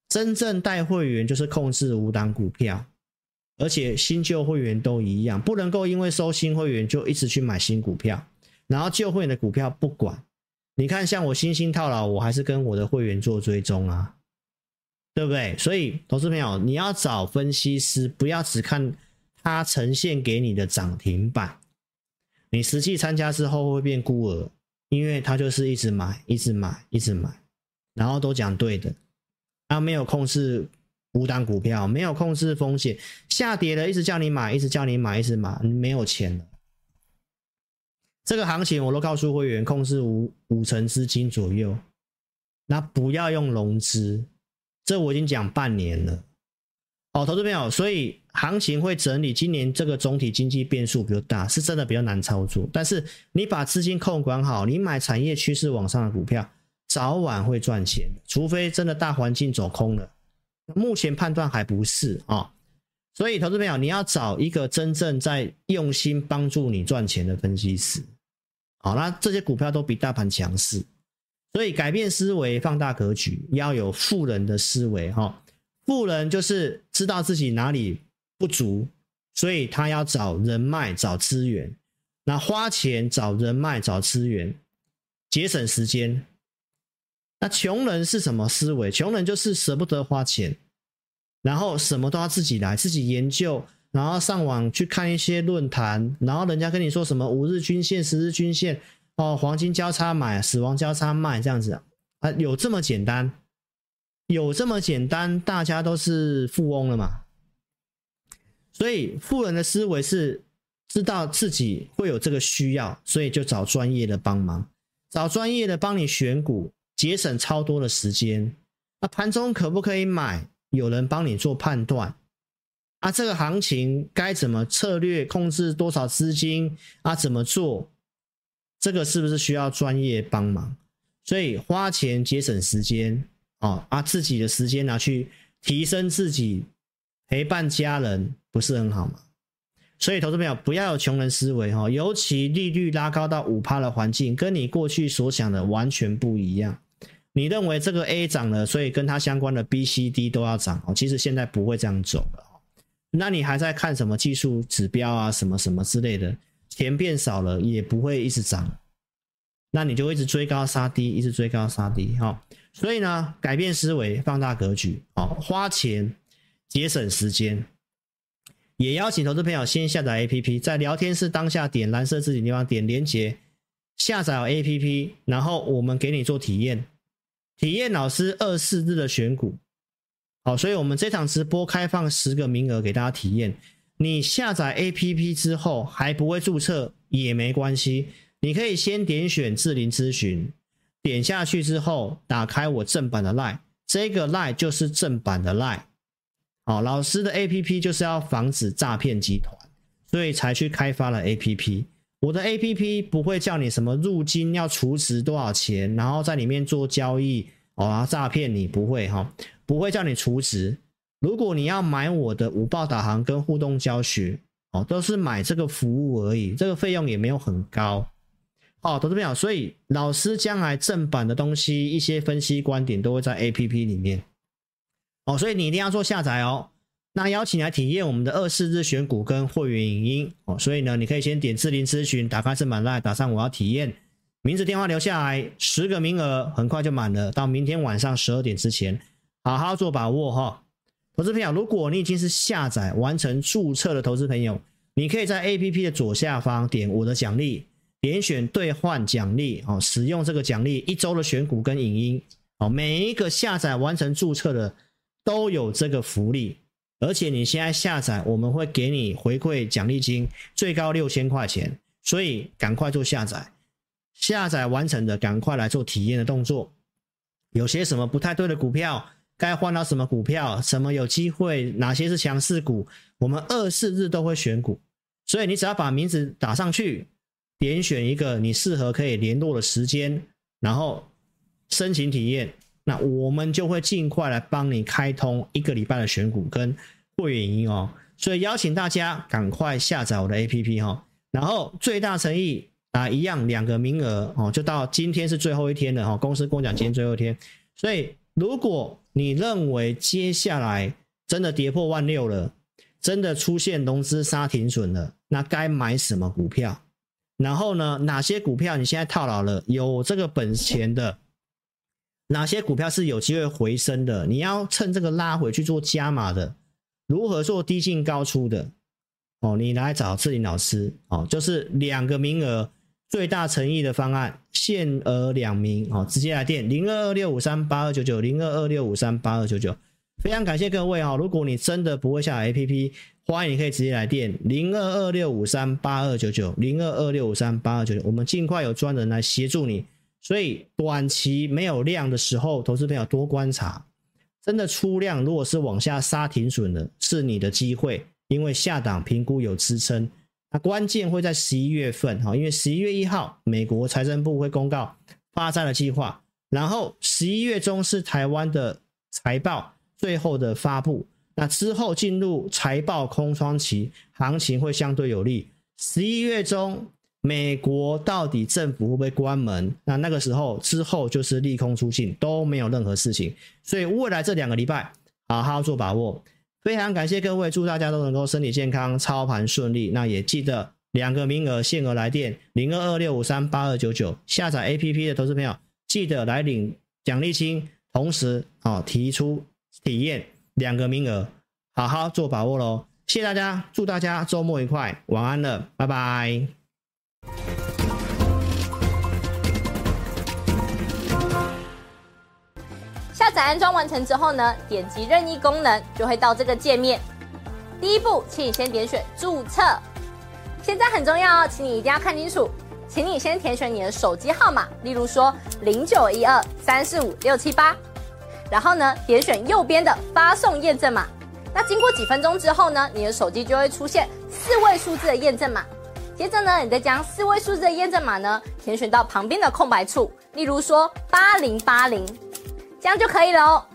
真正带会员就是控制五档股票，而且新旧会员都一样，不能够因为收新会员就一直去买新股票，然后旧会员的股票不管。你看，像我新兴套牢，我还是跟我的会员做追踪啊，对不对？所以，投资朋友，你要找分析师，不要只看。它呈现给你的涨停板，你实际参加之后会变孤儿，因为它就是一直买，一直买，一直买，然后都讲对的，它没有控制五档股票，没有控制风险，下跌了一直叫你买，一直叫你买，一直买，你没有钱了。这个行情我都告诉会员，控制五五成资金左右，那不要用融资，这我已经讲半年了。哦，投资朋友，所以行情会整理。今年这个总体经济变数比较大，是真的比较难操作。但是你把资金控管好，你买产业趋势往上的股票，早晚会赚钱。除非真的大环境走空了，目前判断还不是啊、所以，投资朋友，你要找一个真正在用心帮助你赚钱的分析师。好，那这些股票都比大盘强势，所以改变思维，放大格局，要有富人的思维哈。富人就是知道自己哪里不足，所以他要找人脉、找资源，那花钱找人脉、找资源，节省时间，那穷人是什么思维？穷人就是舍不得花钱，然后什么都要自己来，自己研究，然后上网去看一些论坛，然后人家跟你说什么五日均线、十日均线，哦，黄金交叉买，死亡交叉卖，这样子啊，有这么简单？有这么简单？大家都是富翁了嘛？所以富人的思维是知道自己会有这个需要，所以就找专业的帮忙，找专业的帮你选股。节省超多的时间，那盘中可不可以买？有人帮你做判断啊，这个行情该怎么策略控制多少资金啊？怎么做？这个是不是需要专业帮忙？所以花钱节省时间啊，啊，自己的时间拿去提升自己，陪伴家人，不是很好吗？所以，投资朋友不要有穷人思维哈，尤其利率拉高到五趴的环境，跟你过去所想的完全不一样。你认为这个 A 涨了，所以跟它相关的 B、C、D 都要涨哦。其实现在不会这样走了。那你还在看什么技术指标啊，什么什么之类的？钱变少了也不会一直涨，那你就一直追高杀低，一直追高杀低哈。所以呢，改变思维，放大格局哦，花钱节省时间。也邀请投资朋友先下载 APP，在聊天室当下点蓝色字体地方点连接，下载 APP，然后我们给你做体验。体验老师二四日的选股，好，所以我们这场直播开放十个名额给大家体验。你下载 APP 之后还不会注册也没关系，你可以先点选智霖咨询，点下去之后打开我正版的 LINE，这个 LINE 就是正版的 LINE。好，老师的 APP 就是要防止诈骗集团，所以才去开发了 APP。我的 APP 不会叫你什么入金要储值多少钱，然后在里面做交易哦，诈骗你不会哈，不会叫你储值。如果你要买我的五报导航跟互动教学哦，都是买这个服务而已，这个费用也没有很高。哦，投资朋友，所以老师将来正版的东西，一些分析观点都会在 APP 里面。哦，所以你一定要做下载哦。那邀请来体验我们的二四日选股跟会员影音哦，所以呢，你可以先点智霖咨询，打开是满赖打上我要体验，名字电话留下来，十个名额很快就满了，到明天晚上十二点之前，好好做把握哈、哦。投资朋友，如果你已经是下载完成注册的投资朋友，你可以在 APP 的左下方点我的奖励，点选兑换奖励哦，使用这个奖励一周的选股跟影音哦，每一个下载完成注册的都有这个福利。而且你现在下载，我们会给你回馈奖励金，最高六千块钱，所以赶快做下载。下载完成的，赶快来做体验的动作。有些什么不太对的股票，该换到什么股票，什么有机会，哪些是强势股，我们二四日都会选股。所以你只要把名字打上去，点选一个你适合可以联络的时间，然后申请体验。那我们就会尽快来帮你开通一个礼拜的选股跟会员营哦，所以邀请大家赶快下载我的 APP 哈，然后最大诚意啊，一样两个名额哦，就到今天是最后一天了哈，公司跟我讲今天最后一天，所以如果你认为接下来真的跌破万六了，真的出现融资杀停损了，那该买什么股票？然后呢，哪些股票你现在套牢了，有这个本钱的？哪些股票是有机会回升的？你要趁这个拉回去做加码的，如何做低进高出的？哦，你来找智霖老师哦，就是两个名额，最大诚意的方案，限额两名哦，直接来电零二二六五三八二九九零二二六五三八二九九，非常感谢各位哈，如果你真的不会下 APP，欢迎你可以直接来电零二二六五三八二九九零二二六五三八二九九，我们尽快有专人来协助你。所以短期没有量的时候，投资朋友多观察。真的出量，如果是往下杀停损的，是你的机会，因为下档评估有支撑。那关键会在十一月份哈，因为十一月一号，美国财政部会公告发债的计划，然后十一月中是台湾的财报最后的发布，那之后进入财报空窗期，行情会相对有利。十一月中。美国到底政府会不会关门？那那个时候之后就是利空出尽，都没有任何事情。所以未来这两个礼拜，好好做把握。非常感谢各位，祝大家都能够身体健康，操盘顺利。那也记得两个名额限额来电零二二六五三八二九九，下载 APP 的投资朋友记得来领奖励金，同时啊提出体验两个名额，好好做把握喽！谢谢大家，祝大家周末愉快，晚安了，拜拜。下载安装完成之后呢，点击任意功能就会到这个界面。第一步，请你先点选注册。现在很重要哦，请你一定要看清楚。请你先填选你的手机号码，例如说零九一二三四五六七八，然后呢，点选右边的发送验证码。那经过几分钟之后呢，你的手机就会出现四位数字的验证码。接着呢，你再将四位数字的验证码呢填选到旁边的空白处，例如说八零八零，这样就可以了哦。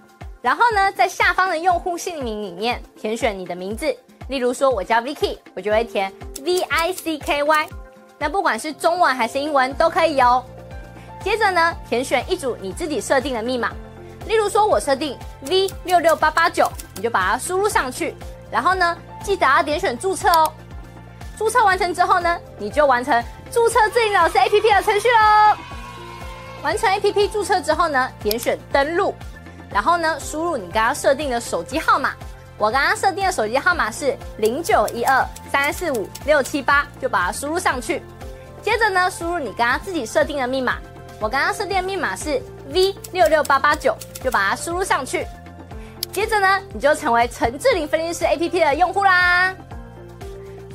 然后呢，在下方的用户姓名里面填选你的名字，例如说我叫 Vicky，我就会填 V I C K Y。那不管是中文还是英文都可以哦。接着呢，填选一组你自己设定的密码，例如说我设定 V 六六八八九，你就把它输入上去。然后呢，记得要点选注册哦。注册完成之后呢，你就完成注册智霖老师 APP 的程序喽。完成 APP 注册之后呢，点选登录，然后呢，输入你刚刚设定的手机号码。我刚刚设定的手机号码是零九一二三四五六七八，就把它输入上去。接着呢，输入你刚刚自己设定的密码。我刚刚设定的密码是 V 六六八八九，就把它输入上去。接着呢，你就成为陈智霖分析师 APP 的用户啦。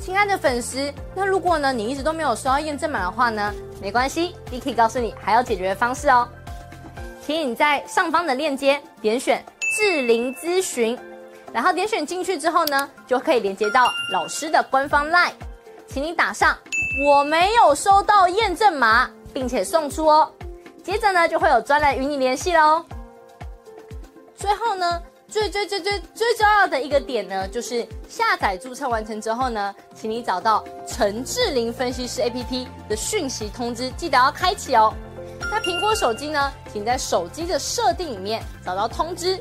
亲爱的粉丝，那如果呢你一直都没有收到验证码的话呢，没关系，Vicky 告诉你还有解决的方式哦。请你在上方的链接点选智霖咨询。然后点选进去之后呢，就可以连接到老师的官方 LINE，请你打上我没有收到验证码，并且送出哦。接着呢，就会有专人与你联系喽。最后呢，最最最最最重要的一个点呢，就是下载注册完成之后呢，请你找到陈智霖分析师 APP 的讯息通知，记得要开启哦。那苹果手机呢，请在手机的设定里面找到通知。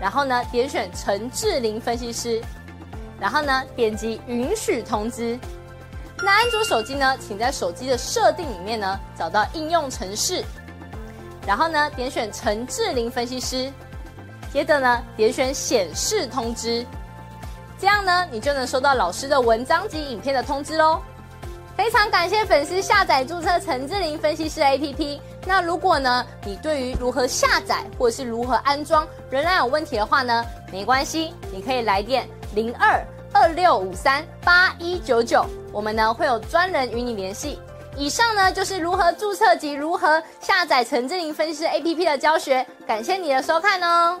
然后呢，点选陈智霖分析师，然后呢，点击允许通知。那安卓手机呢，请在手机的设定里面呢，找到应用程式，然后呢，点选陈智霖分析师，接着呢，点选显示通知，这样呢，你就能收到老师的文章及影片的通知喽。非常感谢粉丝下载注册陈智霖分析师 APP。那如果呢，你对于如何下载或是如何安装仍然有问题的话呢，没关系，你可以来电零二二六五三八一九九，我们呢会有专人与你联系。以上呢就是如何注册及如何下载陈智霖分析师 APP 的教学，感谢你的收看哦。